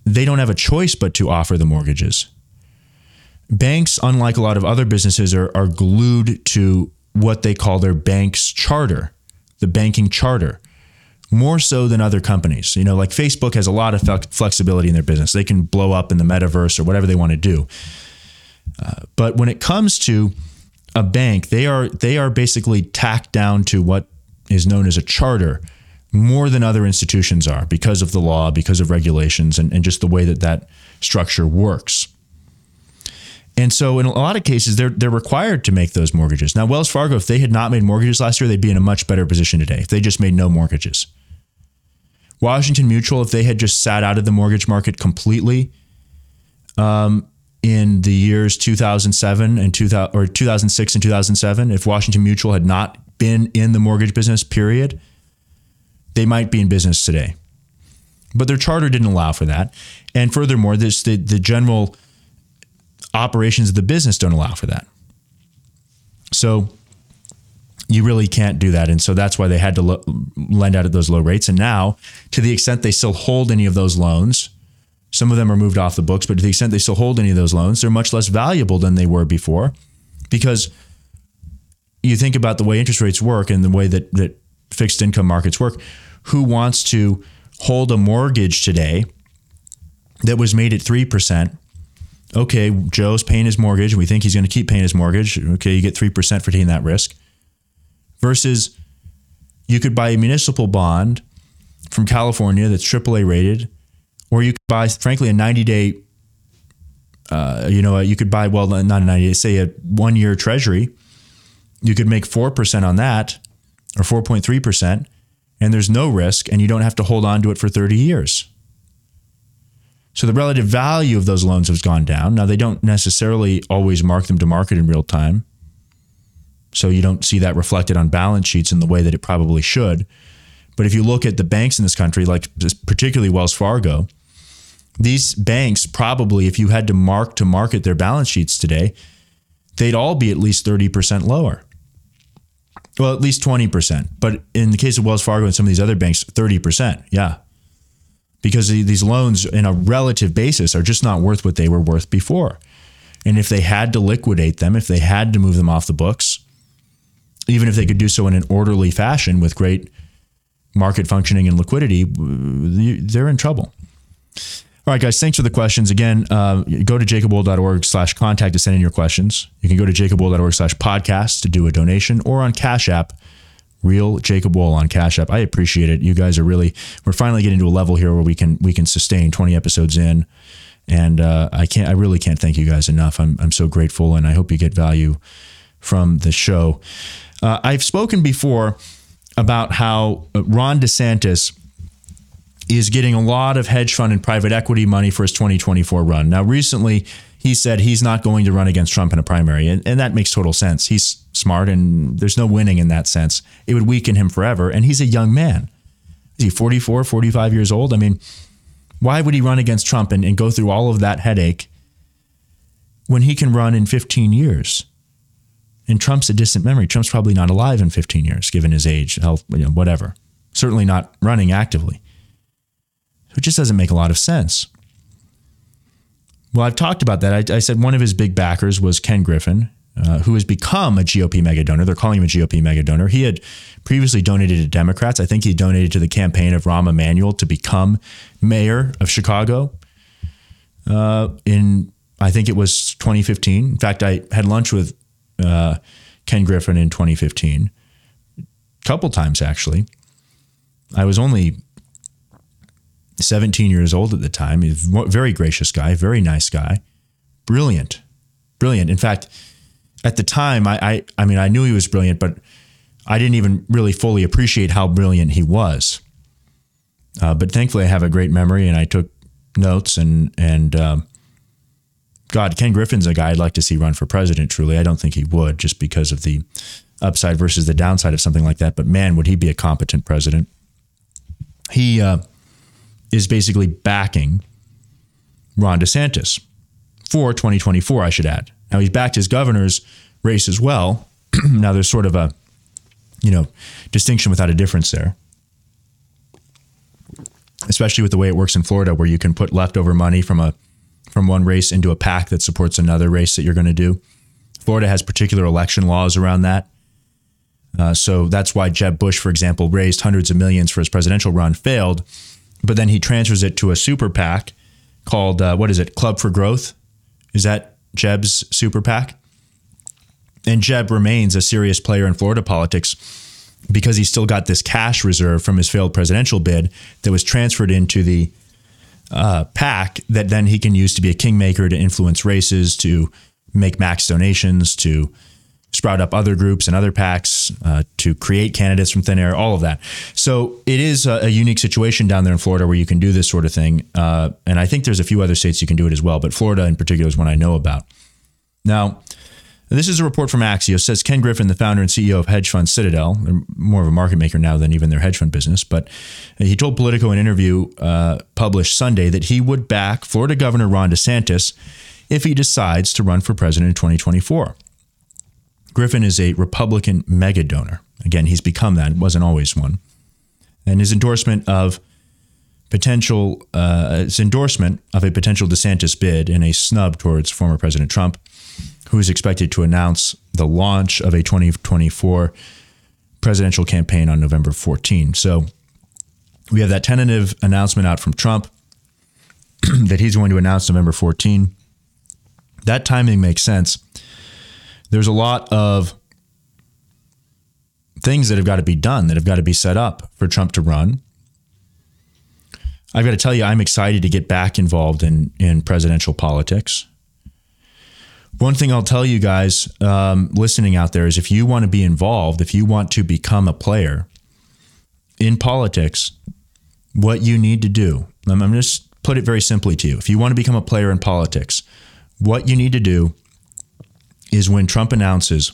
they don't have a choice but to offer the mortgages. banks, unlike a lot of other businesses, are, are glued to what they call their bank's charter, the banking charter, more so than other companies. You know, like Facebook has a lot of flexibility in their business. They can blow up in the metaverse or whatever they want to do. Uh, but when it comes to a bank, they are they are basically tacked down to what is known as a charter more than other institutions are because of the law, because of regulations, and, and just the way that that structure works. And so, in a lot of cases, they're they're required to make those mortgages. Now, Wells Fargo, if they had not made mortgages last year, they'd be in a much better position today. If they just made no mortgages, Washington Mutual, if they had just sat out of the mortgage market completely, um, in the years 2007 and 2000 or 2006 and 2007, if Washington Mutual had not been in the mortgage business, period, they might be in business today. But their charter didn't allow for that, and furthermore, this the the general operations of the business don't allow for that. So you really can't do that. And so that's why they had to lo- lend out at those low rates. And now, to the extent they still hold any of those loans, some of them are moved off the books, but to the extent they still hold any of those loans, they're much less valuable than they were before because you think about the way interest rates work and the way that, that fixed income markets work. Who wants to hold a mortgage today that was made at 3% okay, Joe's paying his mortgage. And we think he's going to keep paying his mortgage. Okay, you get 3% for taking that risk. Versus you could buy a municipal bond from California that's AAA rated, or you could buy, frankly, a 90 day, uh, you know, you could buy, well, not a 90 day, say a one year treasury. You could make 4% on that or 4.3%, and there's no risk, and you don't have to hold on to it for 30 years. So the relative value of those loans has gone down. Now, they don't necessarily always mark them to market in real time. So you don't see that reflected on balance sheets in the way that it probably should. But if you look at the banks in this country, like particularly Wells Fargo, these banks probably, if you had to mark to market their balance sheets today, they'd all be at least 30% lower. Well, at least 20%. But in the case of Wells Fargo and some of these other banks, 30%. Yeah because these loans in a relative basis are just not worth what they were worth before. And if they had to liquidate them, if they had to move them off the books, even if they could do so in an orderly fashion with great market functioning and liquidity, they're in trouble. All right, guys, thanks for the questions. Again, uh, go to jacobwohl.org slash contact to send in your questions. You can go to jacobwohl.org slash podcast to do a donation or on Cash App real Jacob Wohl on Cash App. I appreciate it. You guys are really we're finally getting to a level here where we can we can sustain 20 episodes in. And uh, I can't I really can't thank you guys enough. I'm I'm so grateful and I hope you get value from the show. Uh, I've spoken before about how Ron DeSantis is getting a lot of hedge fund and private equity money for his 2024 run. Now, recently, he said he's not going to run against Trump in a primary. And, and that makes total sense. He's smart and there's no winning in that sense. It would weaken him forever. And he's a young man. Is he 44, 45 years old? I mean, why would he run against Trump and, and go through all of that headache when he can run in 15 years? And Trump's a distant memory. Trump's probably not alive in 15 years, given his age, health, you know, whatever. Certainly not running actively. It just doesn't make a lot of sense. Well, I've talked about that. I, I said one of his big backers was Ken Griffin, uh, who has become a GOP mega donor. They're calling him a GOP mega donor. He had previously donated to Democrats. I think he donated to the campaign of Rahm Emanuel to become mayor of Chicago. Uh, in I think it was 2015. In fact, I had lunch with uh, Ken Griffin in 2015, a couple times actually. I was only 17 years old at the time. He's a very gracious guy, very nice guy, brilliant, brilliant. In fact, at the time, I, I, I mean, I knew he was brilliant, but I didn't even really fully appreciate how brilliant he was. Uh, but thankfully, I have a great memory, and I took notes. And and um, God, Ken Griffin's a guy I'd like to see run for president. Truly, I don't think he would, just because of the upside versus the downside of something like that. But man, would he be a competent president? He. Uh, is basically backing Ron DeSantis for 2024, I should add. Now, he's backed his governor's race as well. now, there's sort of a, you know, distinction without a difference there. Especially with the way it works in Florida, where you can put leftover money from a from one race into a PAC that supports another race that you're going to do. Florida has particular election laws around that. Uh, so that's why Jeb Bush, for example, raised hundreds of millions for his presidential run, failed, but then he transfers it to a super PAC called, uh, what is it, Club for Growth? Is that Jeb's super PAC? And Jeb remains a serious player in Florida politics because he's still got this cash reserve from his failed presidential bid that was transferred into the uh, PAC that then he can use to be a kingmaker to influence races, to make max donations, to sprout up other groups and other PACs uh, to create candidates from thin air, all of that. So it is a, a, unique situation down there in Florida where you can do this sort of thing. Uh, and I think there's a few other states you can do it as well, but Florida in particular is one I know about. Now, this is a report from Axios. Says Ken Griffin, the founder and CEO of hedge fund Citadel, more of a market maker now than even their hedge fund business. But he told Politico in an interview uh, published Sunday that he would back Florida Governor Ron DeSantis if he decides to run for president in 2024. Griffin is a Republican mega donor. Again, he's become that; wasn't always one. And his endorsement of potential, uh, his endorsement of a potential DeSantis bid and a snub towards former President Trump who is expected to announce the launch of a 2024 presidential campaign on November 14. So we have that tentative announcement out from Trump that he's going to announce November 14. That timing makes sense. There's a lot of things that have got to be done, that have got to be set up for Trump to run. I've got to tell you, I'm excited to get back involved in, in presidential politics. One thing I'll tell you guys um, listening out there is if you want to be involved, if you want to become a player in politics, what you need to do, I'm, I'm just put it very simply to you. If you want to become a player in politics, what you need to do is when Trump announces,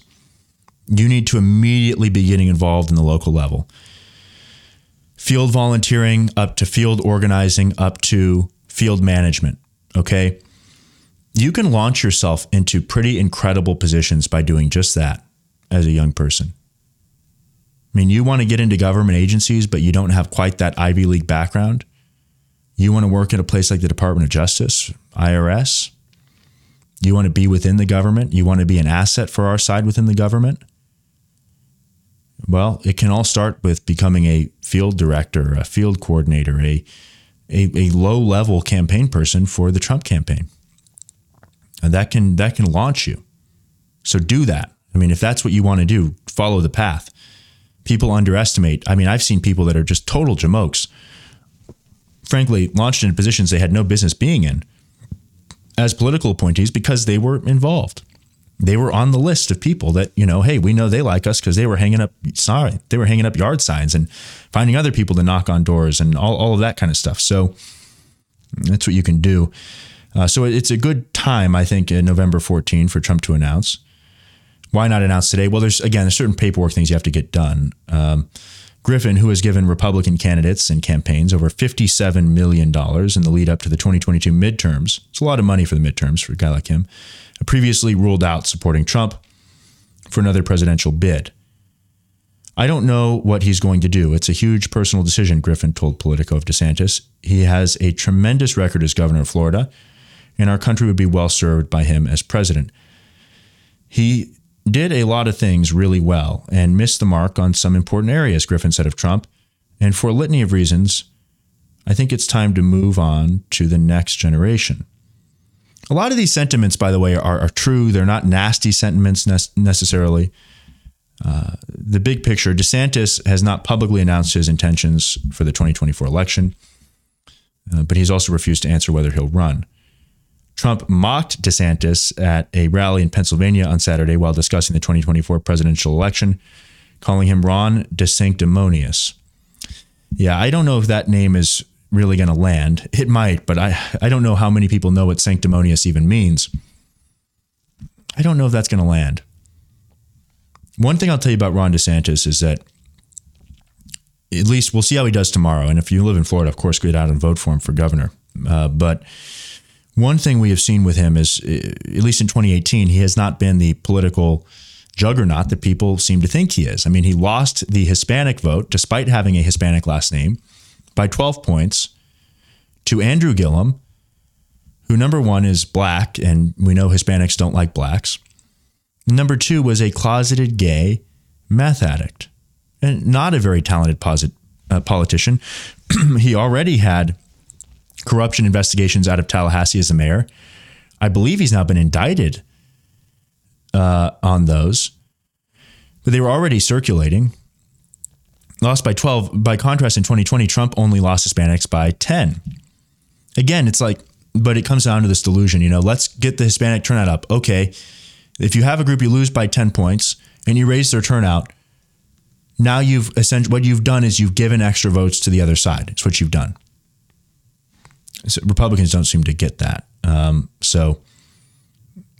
you need to immediately be getting involved in the local level. Field volunteering up to field organizing up to field management. Okay you can launch yourself into pretty incredible positions by doing just that as a young person. I mean, you want to get into government agencies, but you don't have quite that Ivy League background. You want to work at a place like the Department of Justice, IRS. You want to be within the government. You want to be an asset for our side within the government. Well, it can all start with becoming a field director, a field coordinator, a, a, a low level campaign person for the Trump campaign and that can that can launch you. So do that. I mean, if that's what you want to do, follow the path. People underestimate. I mean, I've seen people that are just total jamokes, frankly, launched in positions they had no business being in as political appointees because they were involved. They were on the list of people that, you know, hey, we know they like us because they were hanging up, sorry, they were hanging up yard signs and finding other people to knock on doors and all, all of that kind of stuff. So that's what you can do. Uh, so it's a good time, I think, in November 14 for Trump to announce. Why not announce today? Well, there's again, there's certain paperwork things you have to get done. Um, Griffin, who has given Republican candidates and campaigns over $57 million in the lead up to the 2022 midterms, it's a lot of money for the midterms for a guy like him, uh, previously ruled out supporting Trump for another presidential bid. I don't know what he's going to do. It's a huge personal decision, Griffin told Politico of DeSantis. He has a tremendous record as governor of Florida and our country would be well served by him as president. He did a lot of things really well and missed the mark on some important areas, Griffin said of Trump. And for a litany of reasons, I think it's time to move on to the next generation. A lot of these sentiments, by the way, are, are true. They're not nasty sentiments ne- necessarily. Uh, the big picture DeSantis has not publicly announced his intentions for the 2024 election, uh, but he's also refused to answer whether he'll run. Trump mocked DeSantis at a rally in Pennsylvania on Saturday while discussing the 2024 presidential election, calling him Ron DeSanctimonious. Yeah, I don't know if that name is really going to land. It might, but I, I don't know how many people know what sanctimonious even means. I don't know if that's going to land. One thing I'll tell you about Ron DeSantis is that at least we'll see how he does tomorrow. And if you live in Florida, of course, get out and vote for him for governor. Uh, but one thing we have seen with him is, uh, at least in 2018, he has not been the political juggernaut that people seem to think he is. I mean, he lost the Hispanic vote, despite having a Hispanic last name, by 12 points to Andrew Gillum, who number one is black, and we know Hispanics don't like blacks. Number two was a closeted gay meth addict, and not a very talented posit, uh, politician. he already had corruption investigations out of Tallahassee as a mayor. I believe he's now been indicted uh, on those, but they were already circulating. Lost by 12. By contrast, in 2020, Trump only lost Hispanics by 10. Again, it's like, but it comes down to this delusion, you know, let's get the Hispanic turnout up. Okay. If you have a group you lose by 10 points and you raise their turnout, now you've essentially what you've done is you've given extra votes to the other side. It's what you've done. So Republicans don't seem to get that. Um, so,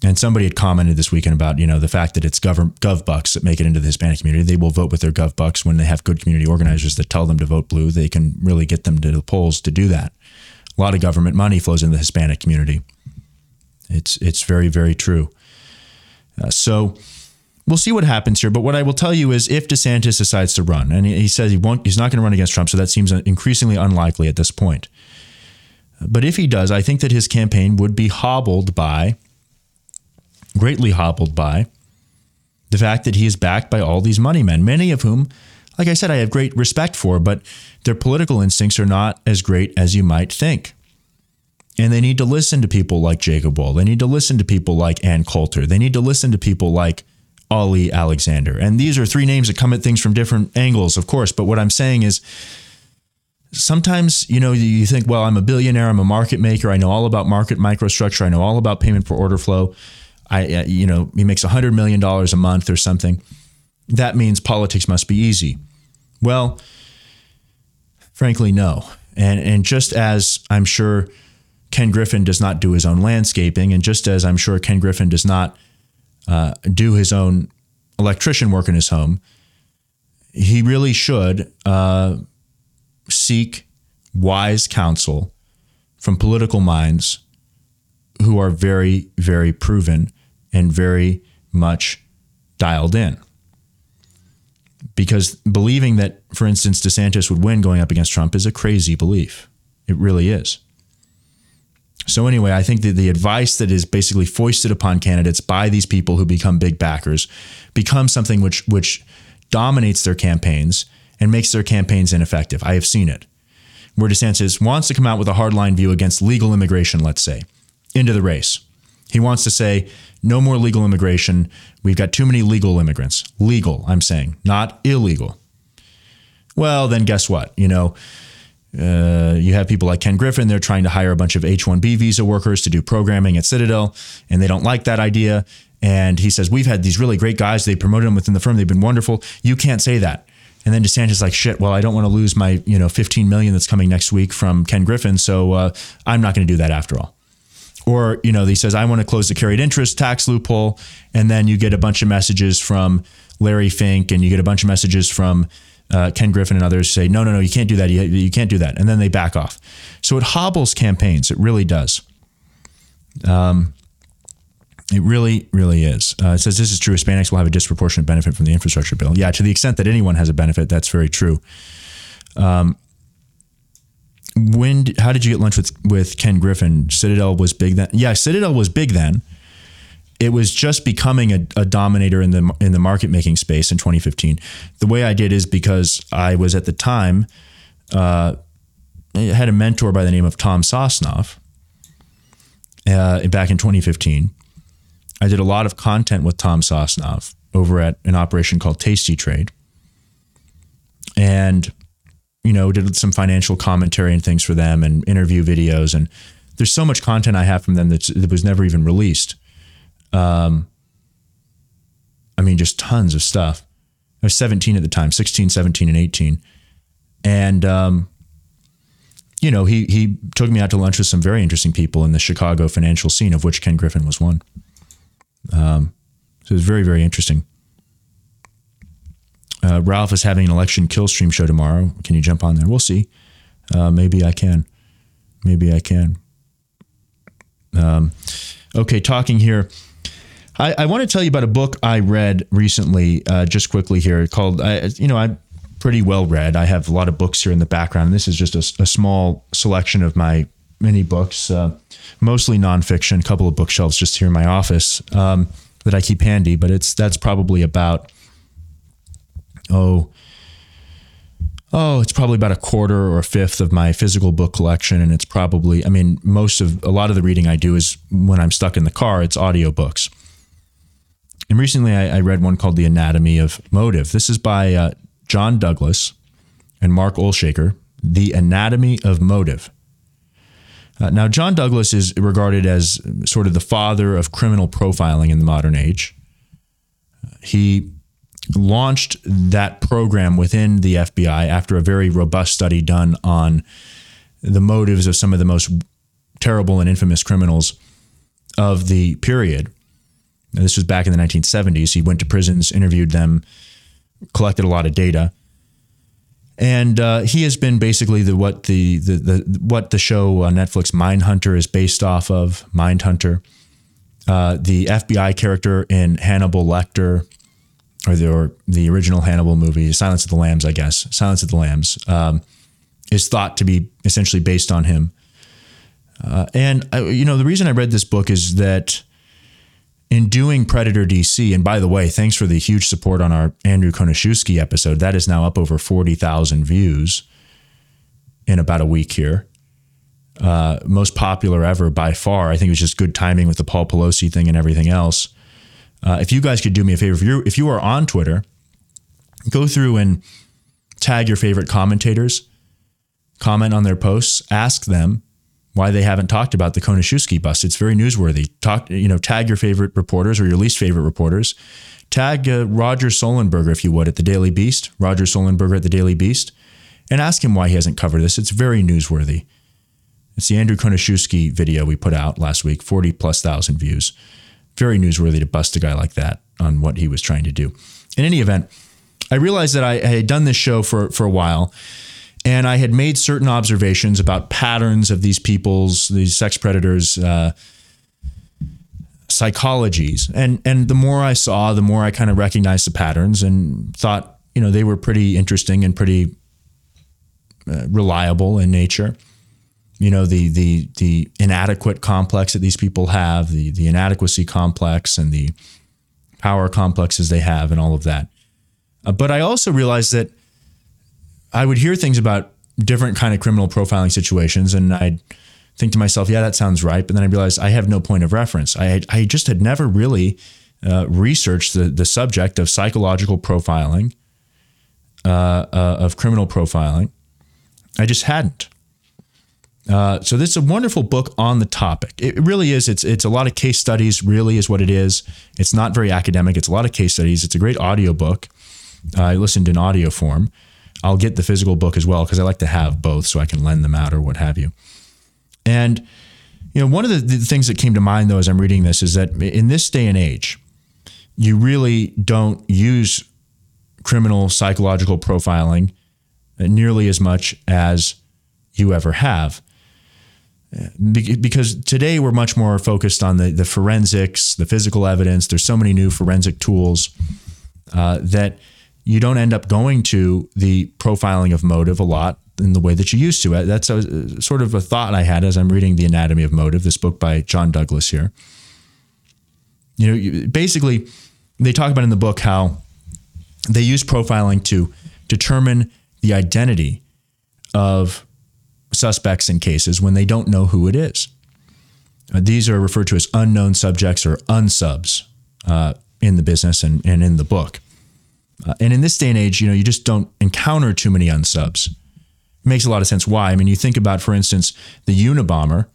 and somebody had commented this weekend about you know the fact that it's gov gov bucks that make it into the Hispanic community. They will vote with their gov bucks when they have good community organizers that tell them to vote blue. They can really get them to the polls to do that. A lot of government money flows into the Hispanic community. It's it's very very true. Uh, so we'll see what happens here. But what I will tell you is, if DeSantis decides to run, and he, he says he won't, he's not going to run against Trump, so that seems increasingly unlikely at this point. But if he does, I think that his campaign would be hobbled by, greatly hobbled by, the fact that he is backed by all these money men, many of whom, like I said, I have great respect for, but their political instincts are not as great as you might think. And they need to listen to people like Jacob Wohl. They need to listen to people like Ann Coulter. They need to listen to people like Ali Alexander. And these are three names that come at things from different angles, of course. But what I'm saying is sometimes, you know, you think, well, I'm a billionaire, I'm a market maker, I know all about market microstructure, I know all about payment for order flow. I, you know, he makes $100 million a month or something. That means politics must be easy. Well, frankly, no. And, and just as I'm sure Ken Griffin does not do his own landscaping, and just as I'm sure Ken Griffin does not uh, do his own electrician work in his home, he really should uh, seek wise counsel from political minds who are very, very proven and very much dialed in. Because believing that, for instance, DeSantis would win going up against Trump is a crazy belief. It really is. So, anyway, I think that the advice that is basically foisted upon candidates by these people who become big backers becomes something which, which dominates their campaigns and makes their campaigns ineffective. I have seen it. Where DeSantis wants to come out with a hardline view against legal immigration, let's say, into the race. He wants to say, no more legal immigration. We've got too many legal immigrants. Legal, I'm saying, not illegal. Well, then guess what? You know, uh, you have people like Ken Griffin. They're trying to hire a bunch of H 1B visa workers to do programming at Citadel, and they don't like that idea. And he says, We've had these really great guys. They promoted them within the firm. They've been wonderful. You can't say that. And then DeSantis is like, shit, well, I don't want to lose my, you know, 15 million that's coming next week from Ken Griffin. So uh, I'm not going to do that after all. Or, you know, he says, I want to close the carried interest tax loophole. And then you get a bunch of messages from Larry Fink and you get a bunch of messages from uh, Ken Griffin and others say, no, no, no, you can't do that. You, you can't do that. And then they back off. So it hobbles campaigns. It really does. Um, it really, really is. Uh, it says this is true. Hispanics will have a disproportionate benefit from the infrastructure bill. Yeah, to the extent that anyone has a benefit, that's very true. Um, when? How did you get lunch with with Ken Griffin? Citadel was big then. Yeah, Citadel was big then it was just becoming a, a, dominator in the in the market making space in 2015. The way I did is because I was at the time uh, I had a mentor by the name of Tom Sosnoff uh, back in 2015. I did a lot of content with Tom Sosnoff over at an operation called tastytrade, and you know did some financial commentary and things for them and interview videos and there's so much content I have from them that was never even released um, I mean, just tons of stuff. I was 17 at the time, 16, 17, and 18. And, um, you know, he, he took me out to lunch with some very interesting people in the Chicago financial scene, of which Ken Griffin was one. Um, so it was very, very interesting. Uh, Ralph is having an election kill stream show tomorrow. Can you jump on there? We'll see. Uh, maybe I can. Maybe I can. Um, okay, talking here I, I want to tell you about a book I read recently, uh, just quickly here, called, uh, you know, I'm pretty well read. I have a lot of books here in the background. This is just a, a small selection of my many books. Uh, mostly nonfiction, a couple of bookshelves just here in my office um, that I keep handy, but it's that's probably about oh oh it's probably about a quarter or a fifth of my physical book collection and it's probably i mean most of a lot of the reading i do is when i'm stuck in the car it's audiobooks. And recently I, I read one called the anatomy of motive. This is by uh, john douglas and mark olshaker the anatomy of motive uh, now john douglas is regarded as sort of the father of criminal profiling in the modern age he launched that program within the FBI after a very robust study done on the motives of some of the most terrible and infamous criminals of the period. Now, this was back in the 1970s. He went to prisons, interviewed them, collected a lot of data. And uh, he has been basically the what the, the the what the show on Netflix Mindhunter is based off of. Mindhunter, uh, the FBI character in Hannibal Lecter, or the, or the original Hannibal movie, Silence of the Lambs, I guess, Silence of the Lambs, um, is thought to be essentially based on him. Uh, and uh, you know, the reason I read this book is that in doing Predator DC, and by the way, thanks for the huge support on our Andrew Konashewski episode. That is now up over forty thousand views in about a week here. Uh, most popular ever by far. I think it was just good timing with the Paul Pelosi thing and everything else. Uh, if you guys could do me a favor, if you if you are on Twitter, go through and tag your favorite commentators, comment on their posts, ask them why they haven't talked about the Konashewski bust. It's very newsworthy. Talk, you know, tag your favorite reporters or your least favorite reporters. Tag uh, Roger Sollenberger, if you would, at the Daily Beast, Roger Sollenberger at the Daily Beast, and ask him why he hasn't covered this. It's very newsworthy. It's the Andrew Konashewski video we put out last week, 40 plus thousand views very newsworthy to bust a guy like that on what he was trying to do. In any event, I realized that I, I had done this show for, for a while and I had made certain observations about patterns of these people's, these sex predators, uh, psychologies. And, and the more I saw, the more I kind of recognized the patterns and thought, you know, they were pretty interesting and pretty uh, reliable in nature you know the the the inadequate complex that these people have, the the inadequacy complex and the power complexes they have, and all of that. Uh, but I also realized that I would hear things about different kind of criminal profiling situations, and I'd think to myself, "Yeah, that sounds right." But then I realized I have no point of reference. I I just had never really uh, researched the the subject of psychological profiling, uh, uh of criminal profiling. I just hadn't. Uh, so this is a wonderful book on the topic. It really is. It's it's a lot of case studies. Really is what it is. It's not very academic. It's a lot of case studies. It's a great audio book. I listened in audio form. I'll get the physical book as well because I like to have both so I can lend them out or what have you. And you know, one of the, the things that came to mind though as I'm reading this is that in this day and age, you really don't use criminal psychological profiling nearly as much as you ever have because today we're much more focused on the, the forensics, the physical evidence. There's so many new forensic tools uh, that you don't end up going to the profiling of motive a lot in the way that you used to. That's a, sort of a thought I had as I'm reading The Anatomy of Motive, this book by John Douglas here. You know, basically, they talk about in the book how they use profiling to determine the identity of suspects in cases when they don't know who it is. Uh, these are referred to as unknown subjects or unsubs uh, in the business and, and in the book. Uh, and in this day and age, you know, you just don't encounter too many unsubs. It makes a lot of sense why. I mean, you think about, for instance, the Unabomber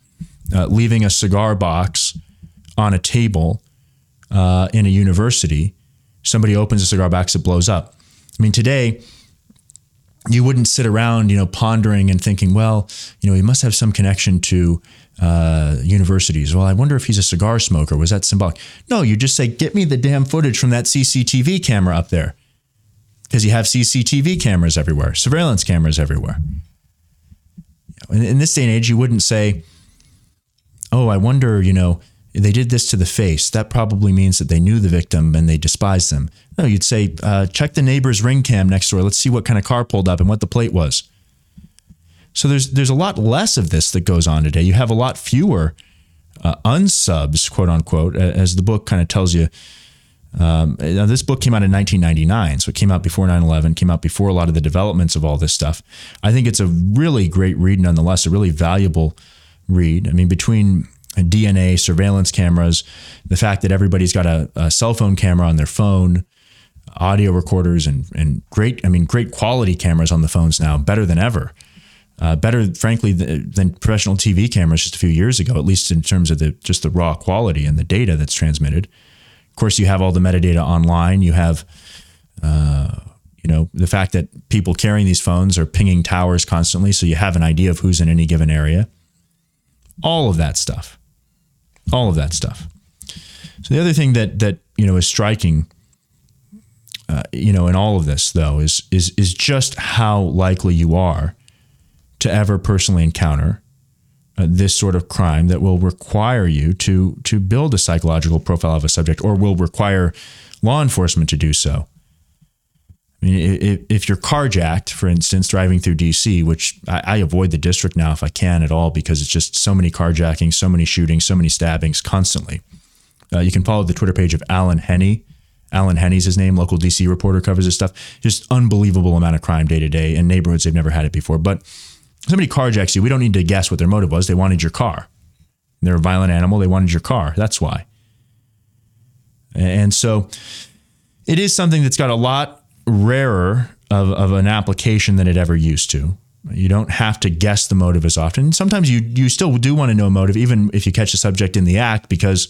uh, leaving a cigar box on a table uh, in a university. Somebody opens a cigar box, it blows up. I mean, today, you wouldn't sit around, you know, pondering and thinking, well, you know, he must have some connection to uh, universities. Well, I wonder if he's a cigar smoker. Was that symbolic? No, you just say, get me the damn footage from that CCTV camera up there. Because you have CCTV cameras everywhere, surveillance cameras everywhere. In, in this day and age, you wouldn't say, oh, I wonder, you know, they did this to the face. That probably means that they knew the victim and they despised them. No, you'd say, uh, check the neighbor's ring cam next door. Let's see what kind of car pulled up and what the plate was. So there's there's a lot less of this that goes on today. You have a lot fewer uh, unsubs, quote unquote, as the book kind of tells you. Um, now this book came out in 1999, so it came out before 9 11, came out before a lot of the developments of all this stuff. I think it's a really great read nonetheless, a really valuable read. I mean, between DNA, surveillance cameras, the fact that everybody's got a, a cell phone camera on their phone, audio recorders, and, and great, I mean, great quality cameras on the phones now, better than ever. Uh, better, frankly, than, than professional TV cameras just a few years ago, at least in terms of the just the raw quality and the data that's transmitted. Course, you have all the metadata online. You have, uh, you know, the fact that people carrying these phones are pinging towers constantly, so you have an idea of who's in any given area. All of that stuff, all of that stuff. So the other thing that that you know is striking, uh, you know, in all of this though, is is is just how likely you are to ever personally encounter this sort of crime that will require you to to build a psychological profile of a subject or will require law enforcement to do so. I mean, if, you're carjacked, for instance, driving through DC, which I, avoid the district now if I can at all because it's just so many carjackings, so many shootings, so many stabbings constantly. Uh, you can follow the Twitter page of Alan Henney. Alan Henney's his name, local DC reporter covers this stuff. Just unbelievable amount of crime day to day in neighborhoods they've never had it before. But somebody carjacks you, we don't need to guess what their motive was. They wanted your car. They're a violent animal. They wanted your car. That's why. And so it is something that's got a lot rarer of, of an application than it ever used to. You don't have to guess the motive as often. Sometimes you you still do want to know a motive, even if you catch the subject in the act, because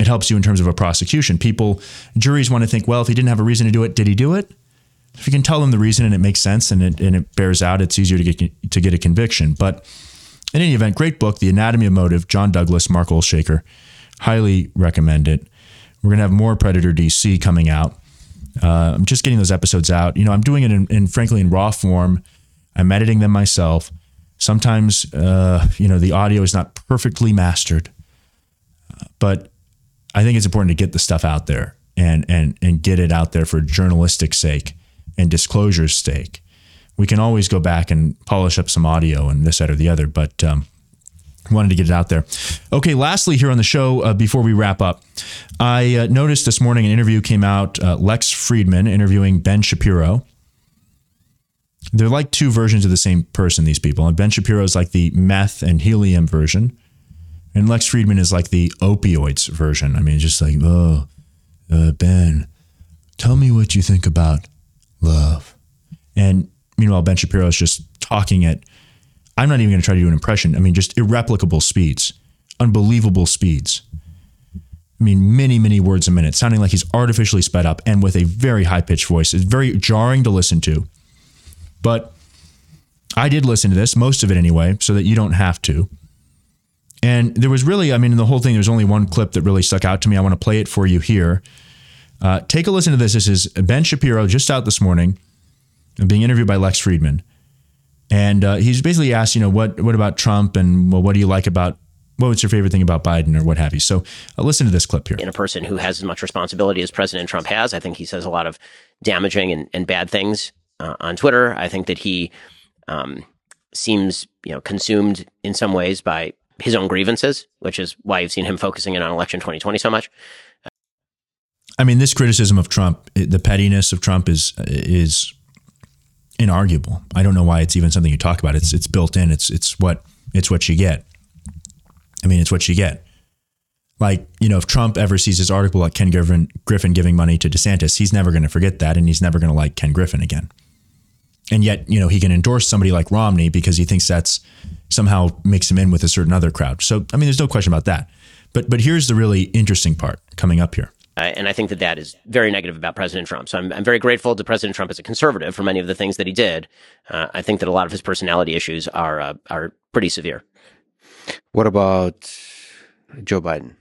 it helps you in terms of a prosecution. People, juries want to think, well, if he didn't have a reason to do it, did he do it? If you can tell them the reason and it makes sense and it, and it bears out, it's easier to get to get a conviction. But in any event, great book, The Anatomy of Motive, John Douglas, Mark Olshaker. Highly recommend it. We're going to have more Predator DC coming out. Uh, I'm just getting those episodes out. You know, I'm doing it in, in frankly in raw form. I'm editing them myself. Sometimes, uh, you know, the audio is not perfectly mastered, but I think it's important to get the stuff out there and and and get it out there for journalistic sake and disclosure's stake. We can always go back and polish up some audio and this, that, or the other, but um, wanted to get it out there. Okay, lastly, here on the show, uh, before we wrap up, I uh, noticed this morning an interview came out, uh, Lex Fridman interviewing Ben Shapiro. They're like two versions of the same person, these people. And Ben Shapiro is like the meth and helium version. And Lex Fridman is like the opioids version. I mean, just like, oh, uh, Ben, tell me what you think about love. And meanwhile, Ben Shapiro is just talking at, I'm not even going to try to do an impression. I mean, just irreplicable speeds, unbelievable speeds. I mean, many, many words a minute, sounding like he's artificially sped up and with a very high pitched voice. It's very jarring to listen to. But I did listen to this, most of it anyway, so that you don't have to. And there was really, I mean, in the whole thing, there's only one clip that really stuck out to me. I want to play it for you here. Uh, take a listen to this. This is Ben Shapiro just out this morning, being interviewed by Lex Fridman. and uh, he's basically asked, you know, what what about Trump and well, what do you like about what was your favorite thing about Biden or what have you? So uh, listen to this clip here. In a person who has as much responsibility as President Trump has, I think he says a lot of damaging and, and bad things uh, on Twitter. I think that he um, seems, you know, consumed in some ways by his own grievances, which is why you've seen him focusing in on election 2020 so much. I mean, this criticism of Trump, the pettiness of Trump is is inarguable. I don't know why it's even something you talk about. It's it's built in. It's it's what it's what you get. I mean, it's what you get. Like you know, if Trump ever sees his article about Ken Griffin, Griffin giving money to DeSantis, he's never going to forget that, and he's never going to like Ken Griffin again. And yet, you know, he can endorse somebody like Romney because he thinks that's somehow makes him in with a certain other crowd. So, I mean, there's no question about that. But but here's the really interesting part coming up here. Uh, and I think that that is very negative about President Trump. So I'm, I'm very grateful to President Trump as a conservative for many of the things that he did. Uh, I think that a lot of his personality issues are uh, are pretty severe. What about Joe Biden?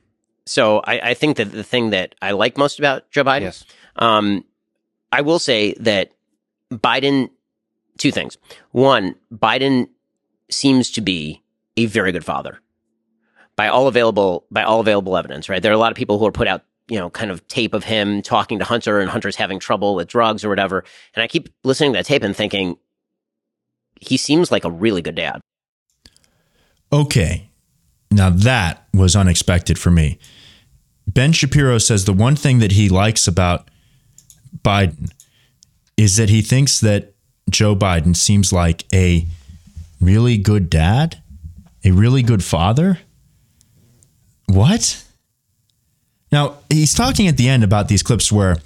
So I, I, think that the thing that I like most about Joe Biden, yes. um, I will say that Biden, two things. One, Biden seems to be a very good father by all available by all available evidence. Right, there are a lot of people who are put out you know, kind of tape of him talking to Hunter and Hunter's having trouble with drugs or whatever. And I keep listening to that tape and thinking, he seems like a really good dad. Okay. Now that was unexpected for me. Ben Shapiro says the one thing that he likes about Biden is that he thinks that Joe Biden seems like a really good dad, a really good father. What? Now, he's talking at the end about these clips where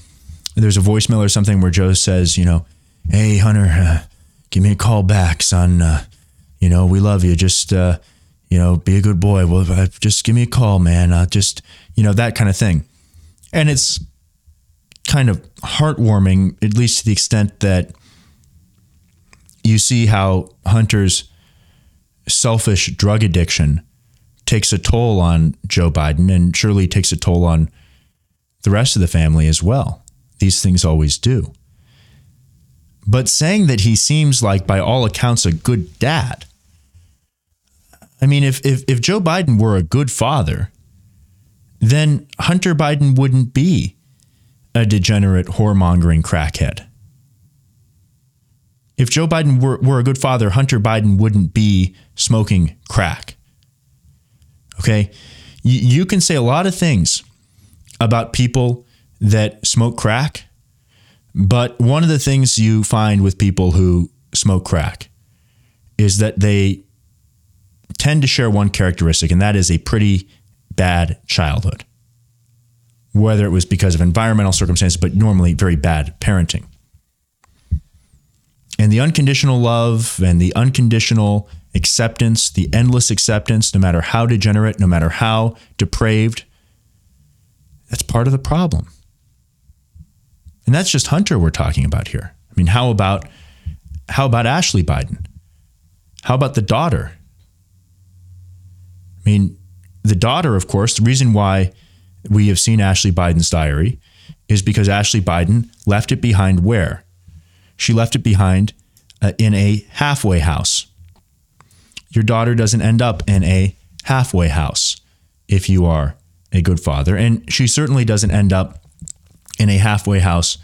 there's a voicemail or something where Joe says, you know, hey, Hunter, uh, give me a call back, son. Uh, you know, we love you. Just, uh, you know, be a good boy. Well, uh, just give me a call, man. Uh, just, you know, that kind of thing. And it's kind of heartwarming, at least to the extent that you see how Hunter's selfish drug addiction takes a toll on Joe Biden and surely takes a toll on the rest of the family as well. These things always do. But saying that he seems like, by all accounts, a good dad. I mean, if, if, if Joe Biden were a good father, then Hunter Biden wouldn't be a degenerate, whoremongering crackhead. If Joe Biden were, were a good father, Hunter Biden wouldn't be smoking crack. Okay? You, you can say a lot of things about people that smoke crack, but one of the things you find with people who smoke crack is that they tend to share one characteristic, and that is a pretty bad childhood. Whether it was because of environmental circumstances, but normally very bad parenting. And the unconditional love and the unconditional acceptance, the endless acceptance, no matter how degenerate, no matter how depraved, that's part of the problem. And that's just Hunter we're talking about here. I mean, how about how about Ashley Biden? How about the daughter? I mean, the daughter, of course, the reason why we have seen Ashley Biden's diary is because Ashley Biden left it behind where? She left it behind uh, in a halfway house. Your daughter doesn't end up in a halfway house if you are a good father. And she certainly doesn't end up in a halfway house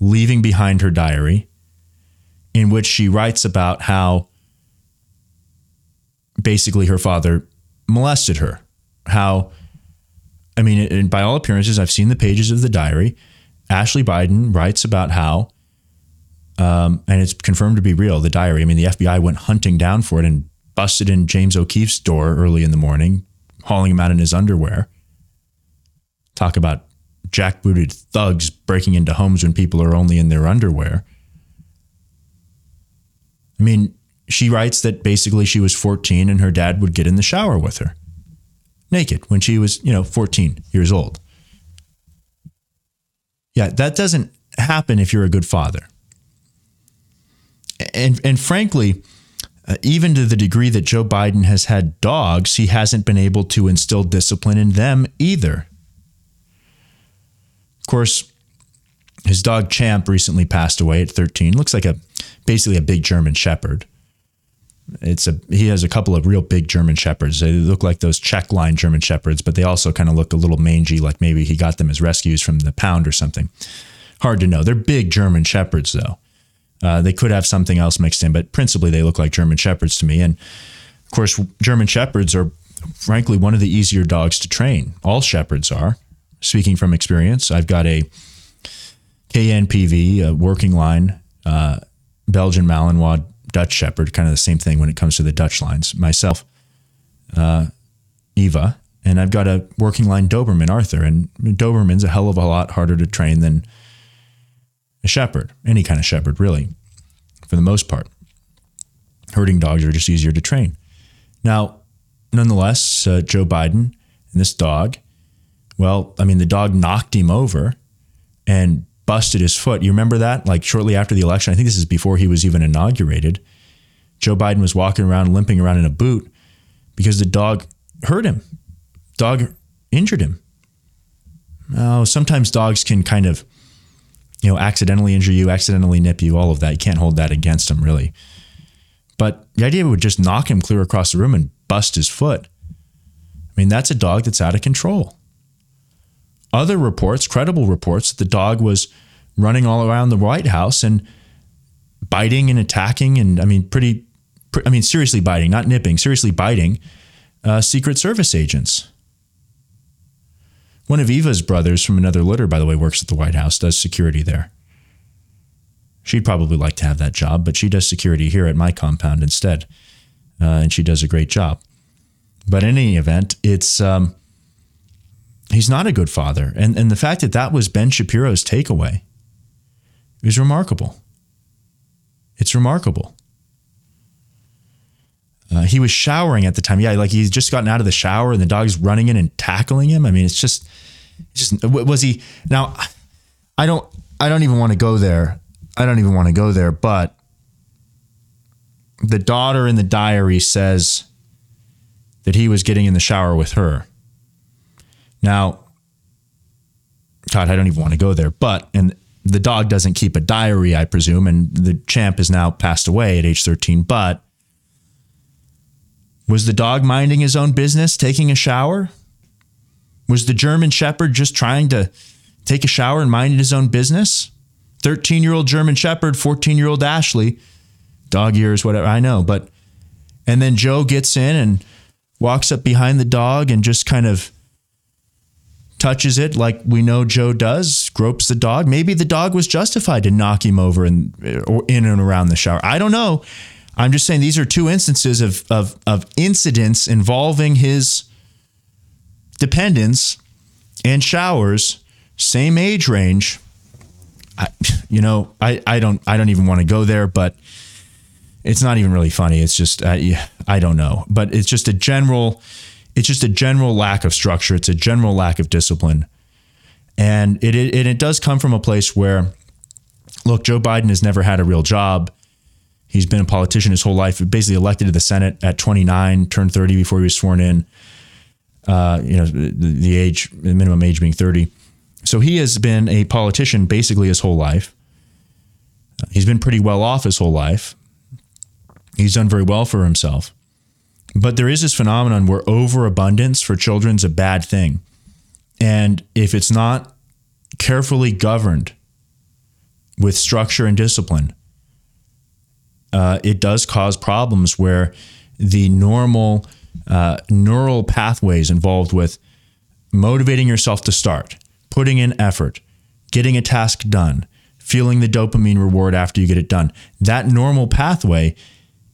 leaving behind her diary in which she writes about how basically her father molested her. How, I mean, by all appearances, I've seen the pages of the diary. Ashley Biden writes about how um, and it's confirmed to be real. The diary. I mean, the FBI went hunting down for it and busted in James O'Keefe's door early in the morning, hauling him out in his underwear. Talk about jackbooted thugs breaking into homes when people are only in their underwear. I mean, she writes that basically she was 14 and her dad would get in the shower with her naked when she was, you know, 14 years old. Yeah, that doesn't happen if you're a good father and and frankly, uh, even to the degree that Joe Biden has had dogs, he hasn't been able to instill discipline in them either. Of course, his dog Champ recently passed away at 13. Looks like a basically a big German shepherd. It's a he has a couple of real big German shepherds. They look like those Czech line German shepherds, but they also kind of look a little mangy, like maybe he got them as rescues from the pound or something. Hard to know. They're big German shepherds though. Uh, they could have something else mixed in, but principally they look like German Shepherds to me. And of course, German Shepherds are frankly one of the easier dogs to train. All Shepherds are. Speaking from experience, I've got a KNPV, a working line, uh, Belgian Malinois, Dutch Shepherd, kind of the same thing when it comes to the Dutch lines. Myself, uh, Eva, and I've got a working line Doberman, Arthur. And Doberman's a hell of a lot harder to train than a shepherd, any kind of shepherd, really, for the most part. Herding dogs are just easier to train. Now, nonetheless, uh, Joe Biden and this dog, well, I mean, the dog knocked him over and busted his foot. You remember that? Like shortly after the election, I think this is before he was even inaugurated. Joe Biden was walking around, limping around in a boot because the dog hurt him. Dog injured him. Oh, sometimes dogs can kind of you know, accidentally injure you, accidentally nip you, all of that. You can't hold that against him, really. But the idea would just knock him clear across the room and bust his foot. I mean, that's a dog that's out of control. Other reports, credible reports, the dog was running all around the White House and biting and attacking, and I mean, pretty, I mean, seriously biting, not nipping, seriously biting uh, Secret Service agents. One of Eva's brothers from another litter, by the way, works at the White House, does security there. She'd probably like to have that job, but she does security here at my compound instead. Uh, and she does a great job. But in any event, it's um, he's not a good father. And, and the fact that that was Ben Shapiro's takeaway is remarkable. It's remarkable. Uh, he was showering at the time. Yeah, like he's just gotten out of the shower and the dog's running in and tackling him. I mean, it's just, it's just was he now? I don't, I don't even want to go there. I don't even want to go there. But the daughter in the diary says that he was getting in the shower with her. Now, God, I don't even want to go there. But and the dog doesn't keep a diary, I presume, and the champ is now passed away at age 13. But was the dog minding his own business, taking a shower? Was the German Shepherd just trying to take a shower and mind his own business? 13 year old German Shepherd, 14 year old Ashley, dog years, whatever, I know. But, and then Joe gets in and walks up behind the dog and just kind of touches it like we know Joe does, gropes the dog. Maybe the dog was justified to knock him over and or in and around the shower. I don't know. I'm just saying these are two instances of, of, of incidents involving his dependents and showers, same age range. I, you know, I, I don't I don't even want to go there, but it's not even really funny. It's just uh, I don't know, but it's just a general it's just a general lack of structure. It's a general lack of discipline, and it it, it does come from a place where, look, Joe Biden has never had a real job. He's been a politician his whole life, basically elected to the Senate at 29, turned 30 before he was sworn in. Uh, you know, the, the age, the minimum age being 30. So he has been a politician basically his whole life. He's been pretty well off his whole life. He's done very well for himself. But there is this phenomenon where overabundance for children is a bad thing. And if it's not carefully governed with structure and discipline, uh, it does cause problems where the normal uh, neural pathways involved with motivating yourself to start, putting in effort, getting a task done, feeling the dopamine reward after you get it done, that normal pathway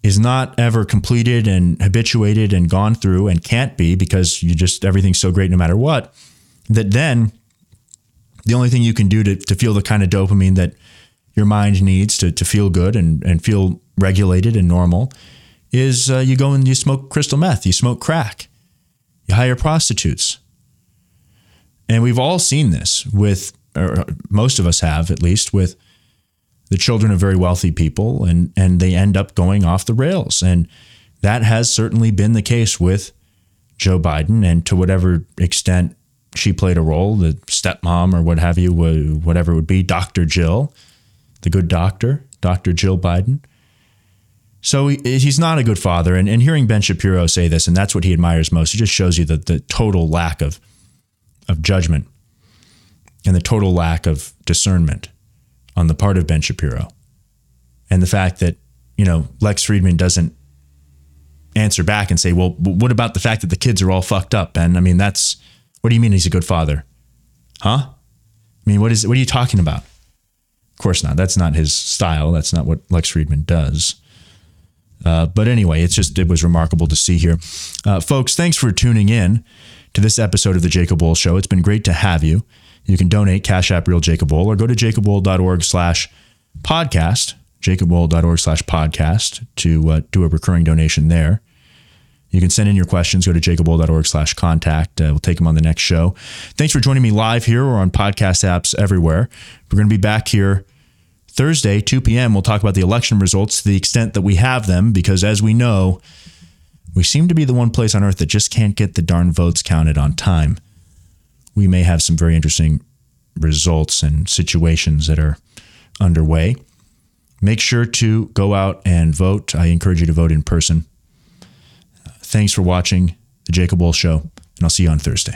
is not ever completed and habituated and gone through and can't be because you just everything's so great no matter what that then the only thing you can do to, to feel the kind of dopamine that your mind needs to, to feel good and, and feel regulated and normal is uh, you go and you smoke crystal meth, you smoke crack, you hire prostitutes. And we've all seen this with, or most of us have at least, with the children of very wealthy people, and, and they end up going off the rails. And that has certainly been the case with Joe Biden, and to whatever extent she played a role, the stepmom or what have you, whatever it would be, Dr. Jill, the good doctor, Dr. Jill Biden. So he, he's not a good father. And, and hearing Ben Shapiro say this, and that's what he admires most, it just shows you the, the total lack of, of judgment and the total lack of discernment on the part of Ben Shapiro. And the fact that, you know, Lex Fridman doesn't answer back and say, well, what about the fact that the kids are all fucked up, Ben? I mean, that's, what do you mean he's a good father? Huh? I mean, what is, what are you talking about? Of course not. That's not his style. That's not what Lex Fridman does. Uh, but anyway, it's just it was remarkable to see here, uh, folks. Thanks for tuning in to this episode of the Jacob Wohl Show. It's been great to have you. You can donate Cash App Real Jacob Wohl or go to jacobwohl.org slash podcast, jacobwohl.org slash podcast to uh, do a recurring donation there. You can send in your questions. Go to jacobwohl.org slash contact. Uh, we'll take them on the next show. Thanks for joining me live here or on podcast apps everywhere. We're going to be back here Thursday, 2 p.m., we'll talk about the election results to the extent that we have them, because as we know, we seem to be the one place on earth that just can't get the darn votes counted on time. We may have some very interesting results and situations that are underway. Make sure to go out and vote. I encourage you to vote in person. Thanks for watching The Jacob Wohl Show, and I'll see you on Thursday.